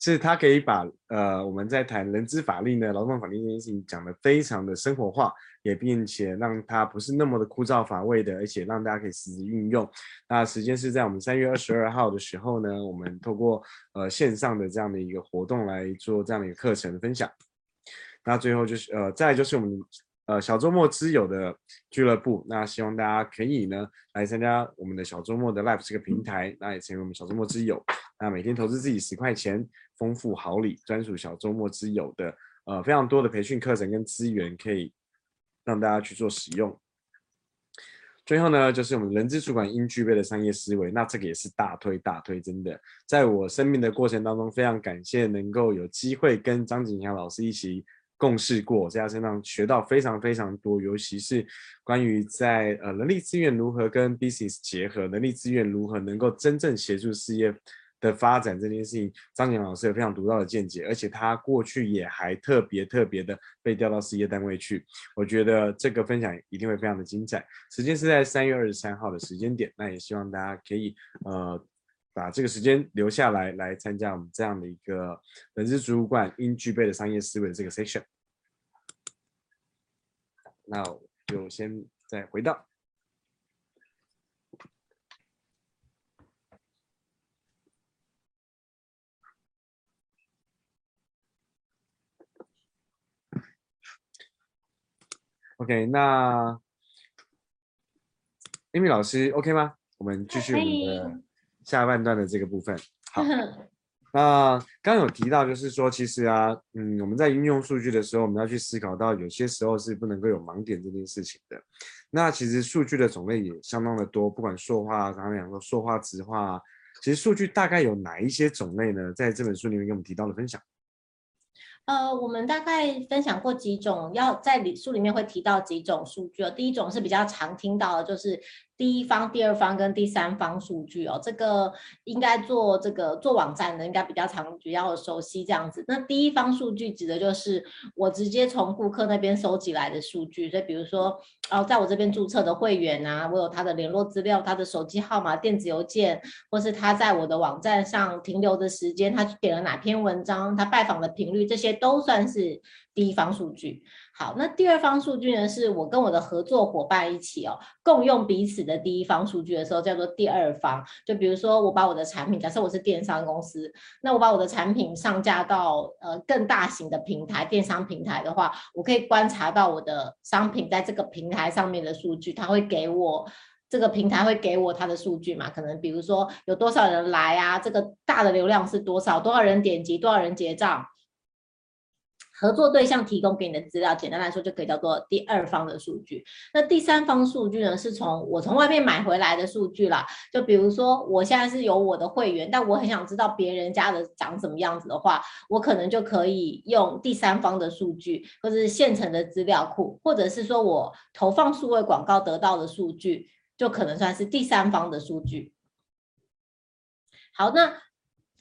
是他可以把呃我们在谈人资法令的劳动法令这件事情讲的非常的生活化，也并且让它不是那么的枯燥乏味的，而且让大家可以实时运用。那时间是在我们三月二十二号的时候呢，我们透过呃线上的这样的一个活动来做这样的一个课程的分享。那最后就是呃，再就是我们呃小周末之友的俱乐部。那希望大家可以呢来参加我们的小周末的 Live 这个平台，那也成为我们小周末之友。那每天投资自己十块钱，丰富好礼，专属小周末之友的呃非常多的培训课程跟资源，可以让大家去做使用。最后呢，就是我们人资主管应具备的商业思维。那这个也是大推大推，真的，在我生命的过程当中，非常感谢能够有机会跟张景祥老师一起。共事过，在他身上学到非常非常多，尤其是关于在呃人力资源如何跟 business 结合，人力资源如何能够真正协助事业的发展这件事情，张景老师有非常独到的见解，而且他过去也还特别特别的被调到事业单位去。我觉得这个分享一定会非常的精彩。时间是在三月二十三号的时间点，那也希望大家可以呃把这个时间留下来，来参加我们这样的一个人资主管应具备的商业思维的这个 section。那我就先再回到。OK，那 Amy 老师 OK 吗？我们继续我们的下半段的这个部分。好，那刚刚有提到，就是说，其实啊，嗯，我们在运用数据的时候，我们要去思考到，有些时候是不能够有盲点这件事情的。那其实数据的种类也相当的多，不管硕化，刚刚讲说硕化、质化，其实数据大概有哪一些种类呢？在这本书里面给我们提到的分享。呃，我们大概分享过几种，要在里书里面会提到几种数据哦。第一种是比较常听到的，就是。第一方、第二方跟第三方数据哦，这个应该做这个做网站的应该比较常、比较熟悉这样子。那第一方数据指的就是我直接从顾客那边收集来的数据，所以比如说哦，在我这边注册的会员啊，我有他的联络资料、他的手机号码、电子邮件，或是他在我的网站上停留的时间，他点了哪篇文章，他拜访的频率，这些都算是第一方数据。好，那第二方数据呢？是我跟我的合作伙伴一起哦，共用彼此的第一方数据的时候，叫做第二方。就比如说，我把我的产品，假设我是电商公司，那我把我的产品上架到呃更大型的平台，电商平台的话，我可以观察到我的商品在这个平台上面的数据，它会给我这个平台会给我它的数据嘛？可能比如说有多少人来啊，这个大的流量是多少，多少人点击，多少人结账。合作对象提供给你的资料，简单来说就可以叫做第二方的数据。那第三方数据呢，是从我从外面买回来的数据啦。就比如说，我现在是有我的会员，但我很想知道别人家的长什么样子的话，我可能就可以用第三方的数据，或者是现成的资料库，或者是说我投放数位广告得到的数据，就可能算是第三方的数据。好，那。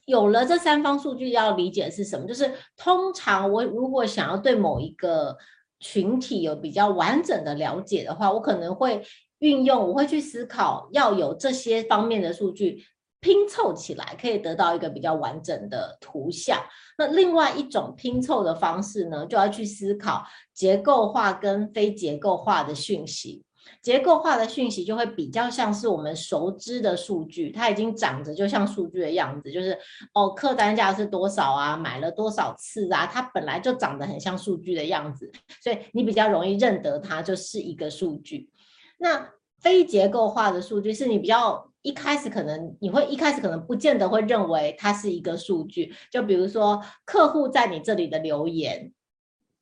有了这三方数据，要理解是什么？就是通常我如果想要对某一个群体有比较完整的了解的话，我可能会运用，我会去思考，要有这些方面的数据拼凑起来，可以得到一个比较完整的图像。那另外一种拼凑的方式呢，就要去思考结构化跟非结构化的讯息。结构化的讯息就会比较像是我们熟知的数据，它已经长着就像数据的样子，就是哦，客单价是多少啊，买了多少次啊，它本来就长得很像数据的样子，所以你比较容易认得它就是一个数据。那非结构化的数据是你比较一开始可能你会一开始可能不见得会认为它是一个数据，就比如说客户在你这里的留言，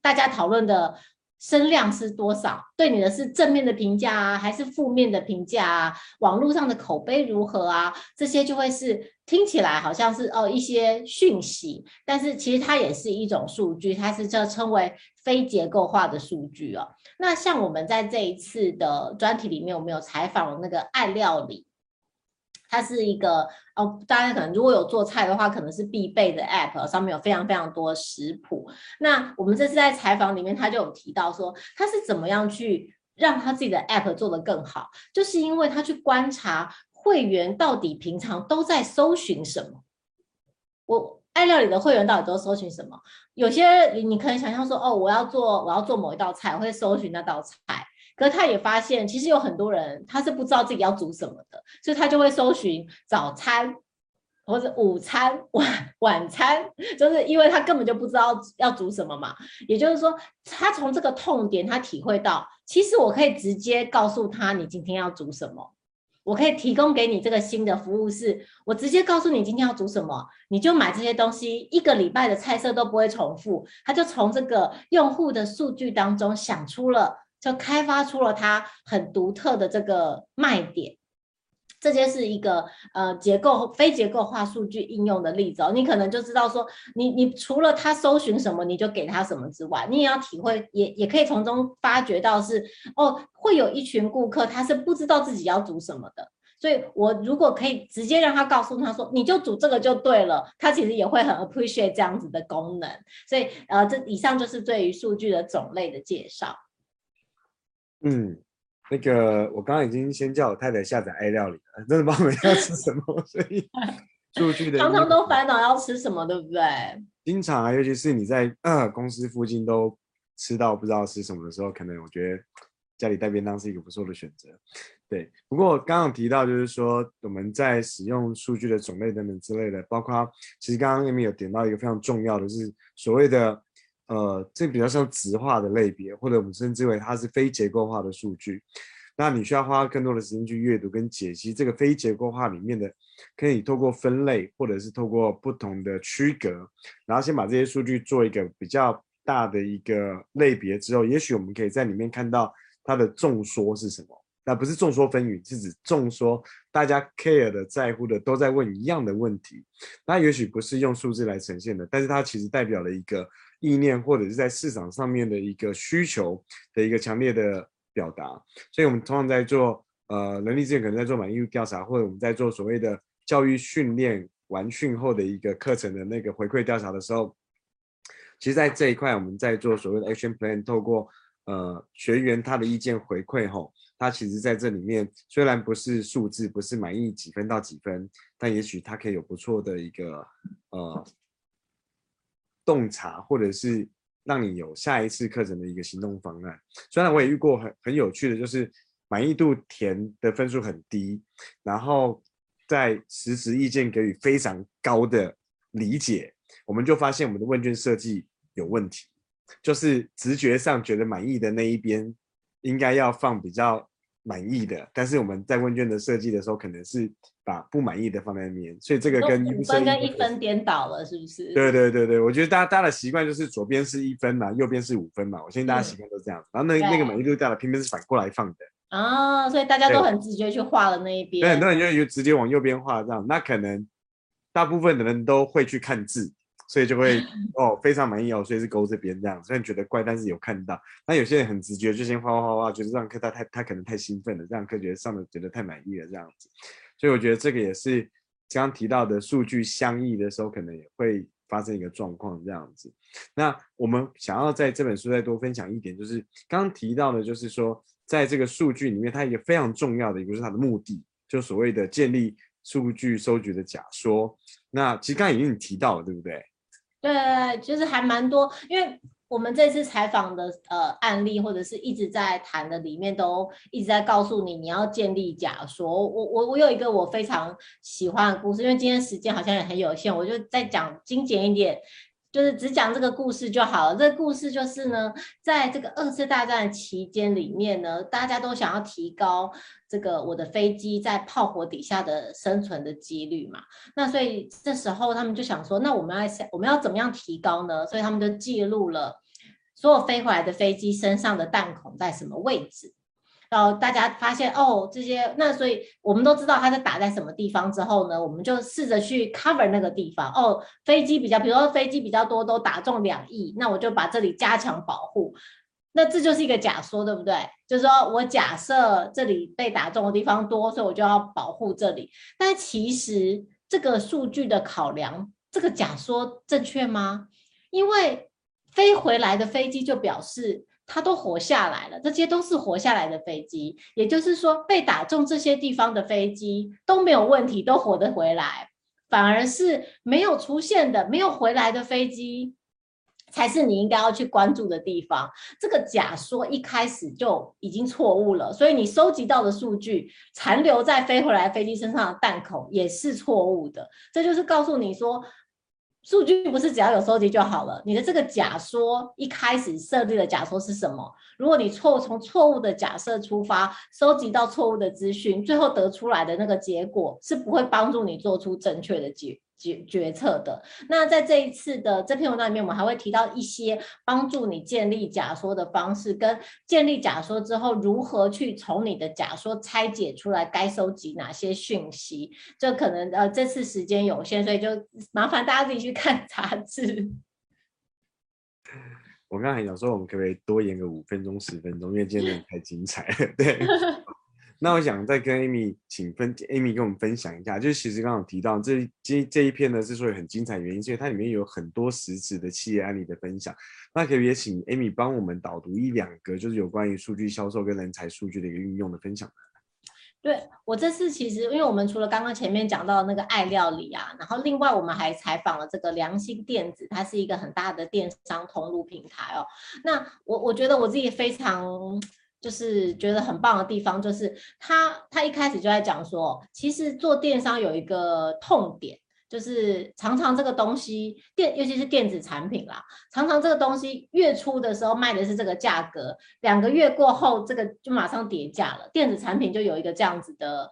大家讨论的。声量是多少？对你的是正面的评价啊，还是负面的评价啊？网络上的口碑如何啊？这些就会是听起来好像是哦一些讯息，但是其实它也是一种数据，它是叫称为非结构化的数据哦。那像我们在这一次的专题里面，我们有采访那个爱料理。它是一个哦，大家可能如果有做菜的话，可能是必备的 App，上面有非常非常多食谱。那我们这次在采访里面，他就有提到说，他是怎么样去让他自己的 App 做得更好，就是因为他去观察会员到底平常都在搜寻什么。我爱料理的会员到底都搜寻什么？有些你可以想象说，哦，我要做我要做某一道菜，我会搜寻那道菜。可是他也发现，其实有很多人他是不知道自己要煮什么的，所以他就会搜寻早餐或者午餐、晚晚餐，就是因为他根本就不知道要煮什么嘛。也就是说，他从这个痛点，他体会到，其实我可以直接告诉他你今天要煮什么，我可以提供给你这个新的服务是，是我直接告诉你今天要煮什么，你就买这些东西，一个礼拜的菜色都不会重复。他就从这个用户的数据当中想出了。就开发出了它很独特的这个卖点，这些是一个呃结构非结构化数据应用的例子哦。你可能就知道说，你你除了他搜寻什么，你就给他什么之外，你也要体会，也也可以从中发掘到是哦，会有一群顾客他是不知道自己要煮什么的。所以我如果可以直接让他告诉他说，你就煮这个就对了，他其实也会很 appreciate 这样子的功能。所以呃，这以上就是对于数据的种类的介绍。嗯，那个我刚刚已经先叫我太太下载爱料理了，真的不知道 我们要吃什么，所以 数据的常常都烦恼要吃什么，对不对？经常啊，尤其是你在呃公司附近都吃到不知道吃什么的时候，可能我觉得家里带便当是一个不错的选择。对，不过刚刚提到就是说我们在使用数据的种类等等之类的，包括其实刚刚 Amy 有点到一个非常重要的，是所谓的。呃，这比较像直化的类别，或者我们称之为它是非结构化的数据。那你需要花更多的时间去阅读跟解析这个非结构化里面的，可以透过分类，或者是透过不同的区隔，然后先把这些数据做一个比较大的一个类别之后，也许我们可以在里面看到它的众说是什么。那不是众说纷纭，是指众说大家 care 的、在乎的都在问一样的问题。那也许不是用数字来呈现的，但是它其实代表了一个。意念或者是在市场上面的一个需求的一个强烈的表达，所以我们通常在做呃人力资源可能在做满意度调查，或者我们在做所谓的教育训练完训后的一个课程的那个回馈调查的时候，其实，在这一块我们在做所谓的 action plan，透过呃学员他的意见回馈后，他其实在这里面虽然不是数字，不是满意几分到几分，但也许他可以有不错的一个呃。洞察，或者是让你有下一次课程的一个行动方案。虽然我也遇过很很有趣的，就是满意度填的分数很低，然后在实时意见给予非常高的理解，我们就发现我们的问卷设计有问题，就是直觉上觉得满意的那一边应该要放比较满意的，但是我们在问卷的设计的时候，可能是。把不满意的放在那边，所以这个跟五分跟一分颠倒了，是不是？对对对对，我觉得大家大家的习惯就是左边是一分嘛，右边是五分嘛。我相信大家习惯都这样，嗯、然后那那个满意度掉了偏偏是反过来放的。啊，所以大家都很直觉去画了那一边。对，很多人就就直接往右边画，这样，那可能大部分的人都会去看字，所以就会哦非常满意哦，所以是勾这边这样，虽然觉得怪，但是有看到。那有些人很直觉，就先画画画画，觉得这堂课他太他可能太兴奋了，这堂课觉得上的觉得太满意了这样子。所以我觉得这个也是刚刚提到的数据相异的时候，可能也会发生一个状况这样子。那我们想要在这本书再多分享一点，就是刚刚提到的，就是说在这个数据里面，它一个非常重要的一个是它的目的，就所谓的建立数据收集的假说。那其实刚刚已经提到了，对不对？对，就是还蛮多，因为。我们这次采访的呃案例，或者是一直在谈的里面，都一直在告诉你，你要建立假说。我我我有一个我非常喜欢的故事，因为今天时间好像也很有限，我就再讲精简一点。就是只讲这个故事就好了。这个故事就是呢，在这个二次大战期间里面呢，大家都想要提高这个我的飞机在炮火底下的生存的几率嘛。那所以这时候他们就想说，那我们要想我们要怎么样提高呢？所以他们就记录了所有飞回来的飞机身上的弹孔在什么位置。然后大家发现哦，这些那所以我们都知道它是打在什么地方之后呢，我们就试着去 cover 那个地方。哦，飞机比较，比如说飞机比较多，都打中两翼，那我就把这里加强保护。那这就是一个假说，对不对？就是说我假设这里被打中的地方多，所以我就要保护这里。但其实这个数据的考量，这个假说正确吗？因为飞回来的飞机就表示。它都活下来了，这些都是活下来的飞机，也就是说被打中这些地方的飞机都没有问题，都活得回来，反而是没有出现的、没有回来的飞机，才是你应该要去关注的地方。这个假说一开始就已经错误了，所以你收集到的数据残留在飞回来飞机身上的弹孔也是错误的。这就是告诉你说。数据不是只要有收集就好了，你的这个假说一开始设立的假说是什么？如果你错从错误的假设出发，收集到错误的资讯，最后得出来的那个结果是不会帮助你做出正确的结决决策的。那在这一次的这篇文章里面，我们还会提到一些帮助你建立假说的方式，跟建立假说之后如何去从你的假说拆解出来该收集哪些讯息。这可能呃这次时间有限，所以就麻烦大家自己去 看杂志。我刚才想说，我们可不可以多延个五分钟、十分钟？因为今天太精彩了。对。那我想再跟 Amy 请分，Amy 跟我们分享一下，就是其实刚刚提到这这这一篇呢，之所以很精彩，原因是因为它里面有很多实质的企业案例的分享。那可不可以也请 Amy 帮我们导读一两个，就是有关于数据销售跟人才数据的一个运用的分享。对，我这次其实，因为我们除了刚刚前面讲到那个爱料理啊，然后另外我们还采访了这个良心电子，它是一个很大的电商通路平台哦。那我我觉得我自己非常就是觉得很棒的地方，就是他他一开始就在讲说，其实做电商有一个痛点。就是常常这个东西电，尤其是电子产品啦，常常这个东西月初的时候卖的是这个价格，两个月过后这个就马上跌价了。电子产品就有一个这样子的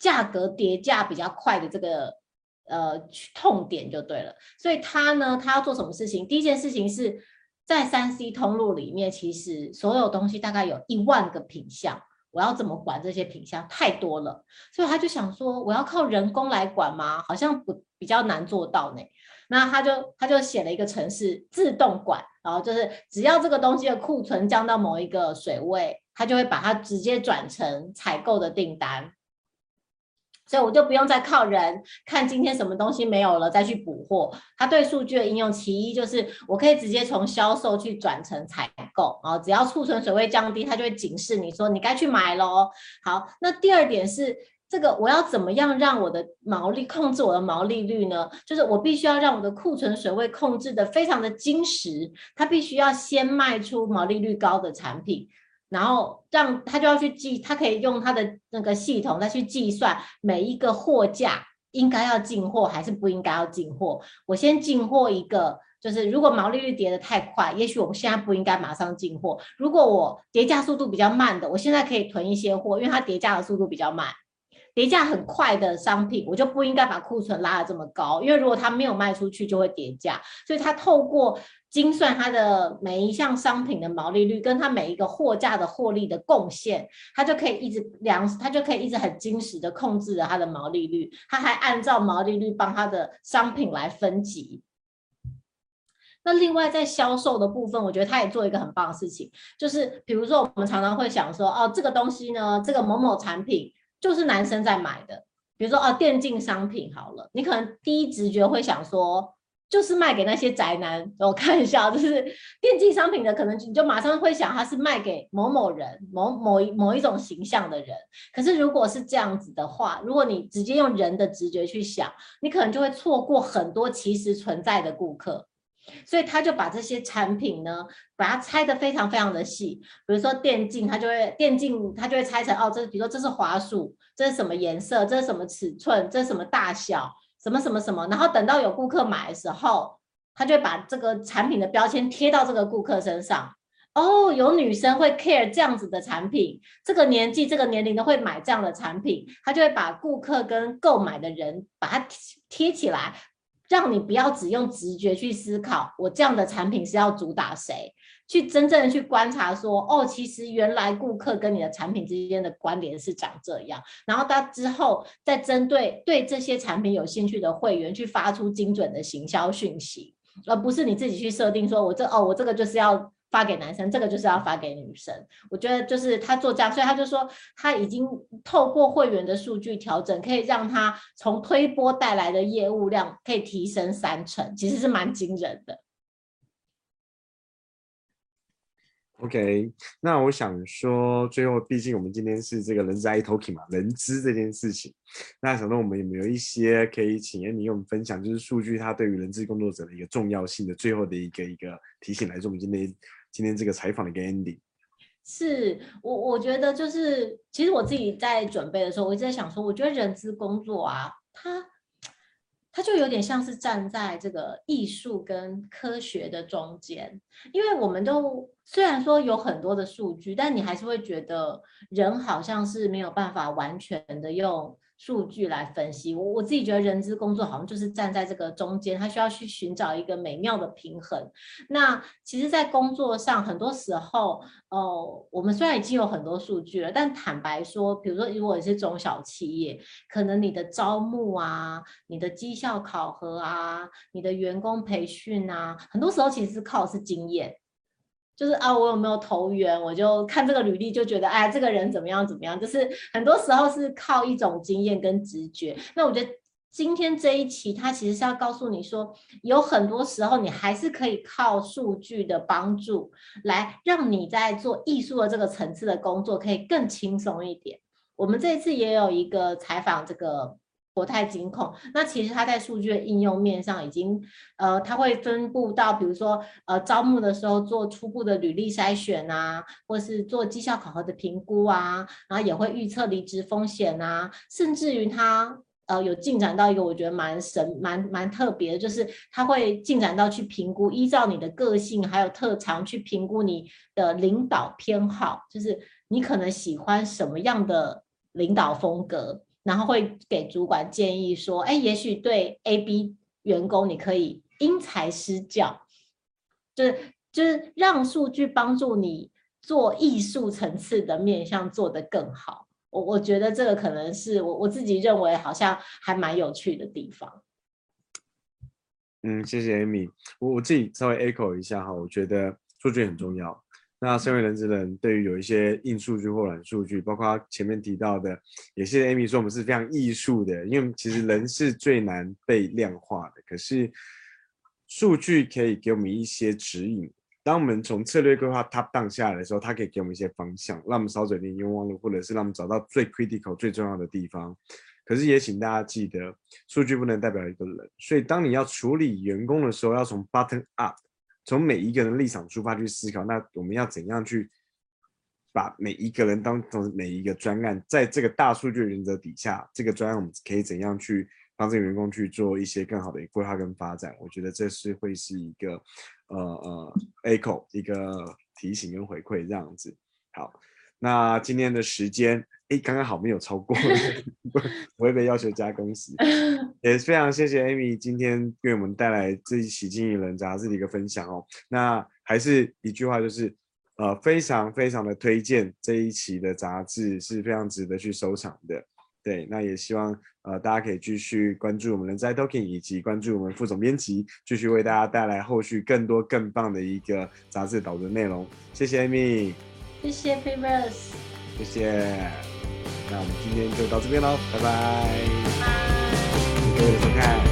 价格跌价比较快的这个呃痛点就对了。所以他呢，他要做什么事情？第一件事情是在三 C 通路里面，其实所有东西大概有一万个品项。我要怎么管这些品项？太多了，所以他就想说，我要靠人工来管吗？好像不比较难做到呢。那他就他就写了一个程式自动管，然后就是只要这个东西的库存降到某一个水位，他就会把它直接转成采购的订单。所以我就不用再靠人看今天什么东西没有了再去补货。它对数据的应用，其一就是我可以直接从销售去转成采购啊，只要库存水位降低，它就会警示你说你该去买喽。好，那第二点是这个我要怎么样让我的毛利控制我的毛利率呢？就是我必须要让我的库存水位控制得非常的精实，它必须要先卖出毛利率高的产品。然后让他就要去计，他可以用他的那个系统再去计算每一个货架应该要进货还是不应该要进货。我先进货一个，就是如果毛利率跌得太快，也许我们现在不应该马上进货。如果我叠价速度比较慢的，我现在可以囤一些货，因为它叠价的速度比较慢。跌价很快的商品，我就不应该把库存拉得这么高，因为如果它没有卖出去，就会跌价。所以它透过精算它的每一项商品的毛利率，跟它每一个货架的获利的贡献，它就可以一直量，它就可以一直很精实的控制着它的毛利率。它还按照毛利率帮它的商品来分级。那另外在销售的部分，我觉得它也做一个很棒的事情，就是比如说我们常常会想说，哦，这个东西呢，这个某某产品。就是男生在买的，比如说哦，电竞商品好了，你可能第一直觉会想说，就是卖给那些宅男。我看一下，就是电竞商品的，可能你就马上会想，它是卖给某某人、某某某一种形象的人。可是如果是这样子的话，如果你直接用人的直觉去想，你可能就会错过很多其实存在的顾客。所以他就把这些产品呢，把它拆得非常非常的细。比如说电竞，他就会电竞，他就会拆成哦，这比如说这是滑鼠，这是什么颜色，这是什么尺寸，这是什么大小，什么什么什么。然后等到有顾客买的时候，他就会把这个产品的标签贴到这个顾客身上。哦，有女生会 care 这样子的产品，这个年纪、这个年龄的会买这样的产品，他就会把顾客跟购买的人把它贴起来。让你不要只用直觉去思考，我这样的产品是要主打谁？去真正的去观察说，哦，其实原来顾客跟你的产品之间的关联是长这样。然后他之后再针对对这些产品有兴趣的会员去发出精准的行销讯息，而不是你自己去设定说，我这哦，我这个就是要。发给男生，这个就是要发给女生。我觉得就是他做这样，所以他就说他已经透过会员的数据调整，可以让他从推波带来的业务量可以提升三成，其实是蛮惊人的。OK，那我想说，最后毕竟我们今天是这个人资 iTalking 嘛，人资这件事情，那想说我们有没有一些可以请 Amy 跟我们分享，就是数据它对于人资工作者的一个重要性的最后的一个一个提醒，来做我们今天。今天这个采访的一个 ending，是我我觉得就是，其实我自己在准备的时候，我一直在想说，我觉得人资工作啊，它它就有点像是站在这个艺术跟科学的中间，因为我们都虽然说有很多的数据，但你还是会觉得人好像是没有办法完全的用。数据来分析，我我自己觉得人资工作好像就是站在这个中间，他需要去寻找一个美妙的平衡。那其实，在工作上，很多时候，哦、我们虽然已经有很多数据了，但坦白说，比如说如果你是中小企业，可能你的招募啊、你的绩效考核啊、你的员工培训啊，很多时候其实是靠的是经验。就是啊，我有没有投缘，我就看这个履历就觉得，哎，这个人怎么样怎么样，就是很多时候是靠一种经验跟直觉。那我觉得今天这一期，它其实是要告诉你说，有很多时候你还是可以靠数据的帮助，来让你在做艺术的这个层次的工作可以更轻松一点。我们这一次也有一个采访这个。国泰金控，那其实它在数据的应用面上已经，呃，它会分布到，比如说，呃，招募的时候做初步的履历筛选啊，或是做绩效考核的评估啊，然后也会预测离职风险啊，甚至于它，呃，有进展到一个我觉得蛮神、蛮蛮特别的，就是它会进展到去评估，依照你的个性还有特长去评估你的领导偏好，就是你可能喜欢什么样的领导风格。然后会给主管建议说：“哎，也许对 A、B 员工，你可以因材施教，就是就是让数据帮助你做艺术层次的面向做得更好。我我觉得这个可能是我我自己认为好像还蛮有趣的地方。”嗯，谢谢 Amy。我我自己稍微 echo 一下哈，我觉得数据很重要。那身为人资人，对于有一些硬数据或软数据，包括前面提到的，也谢谢 Amy 说我们是非常艺术的，因为其实人是最难被量化的。可是数据可以给我们一些指引。当我们从策略规划 top down 下来的时候，它可以给我们一些方向，让我们少走点冤枉路，或者是让我们找到最 critical 最重要的地方。可是也请大家记得，数据不能代表一个人，所以当你要处理员工的时候，要从 bottom up。从每一个人立场出发去思考，那我们要怎样去把每一个人当成每一个专案，在这个大数据原则底下，这个专案我们可以怎样去帮这个员工去做一些更好的规划跟发展？我觉得这是会是一个呃呃 echo 一个提醒跟回馈这样子。好，那今天的时间。哎，刚刚好没有超过，不会被要求加工时。也非常谢谢 Amy 今天为我们带来这一期《经理人》杂志的一个分享哦。那还是一句话，就是呃，非常非常的推荐这一期的杂志，是非常值得去收藏的。对，那也希望呃大家可以继续关注我们人资 iTalking，以及关注我们副总编辑，继续为大家带来后续更多更棒的一个杂志导读内容。谢谢 Amy，谢谢 p a v e r s 谢谢。那我们今天就到这边喽，拜拜，拜拜，谢谢各位的收看。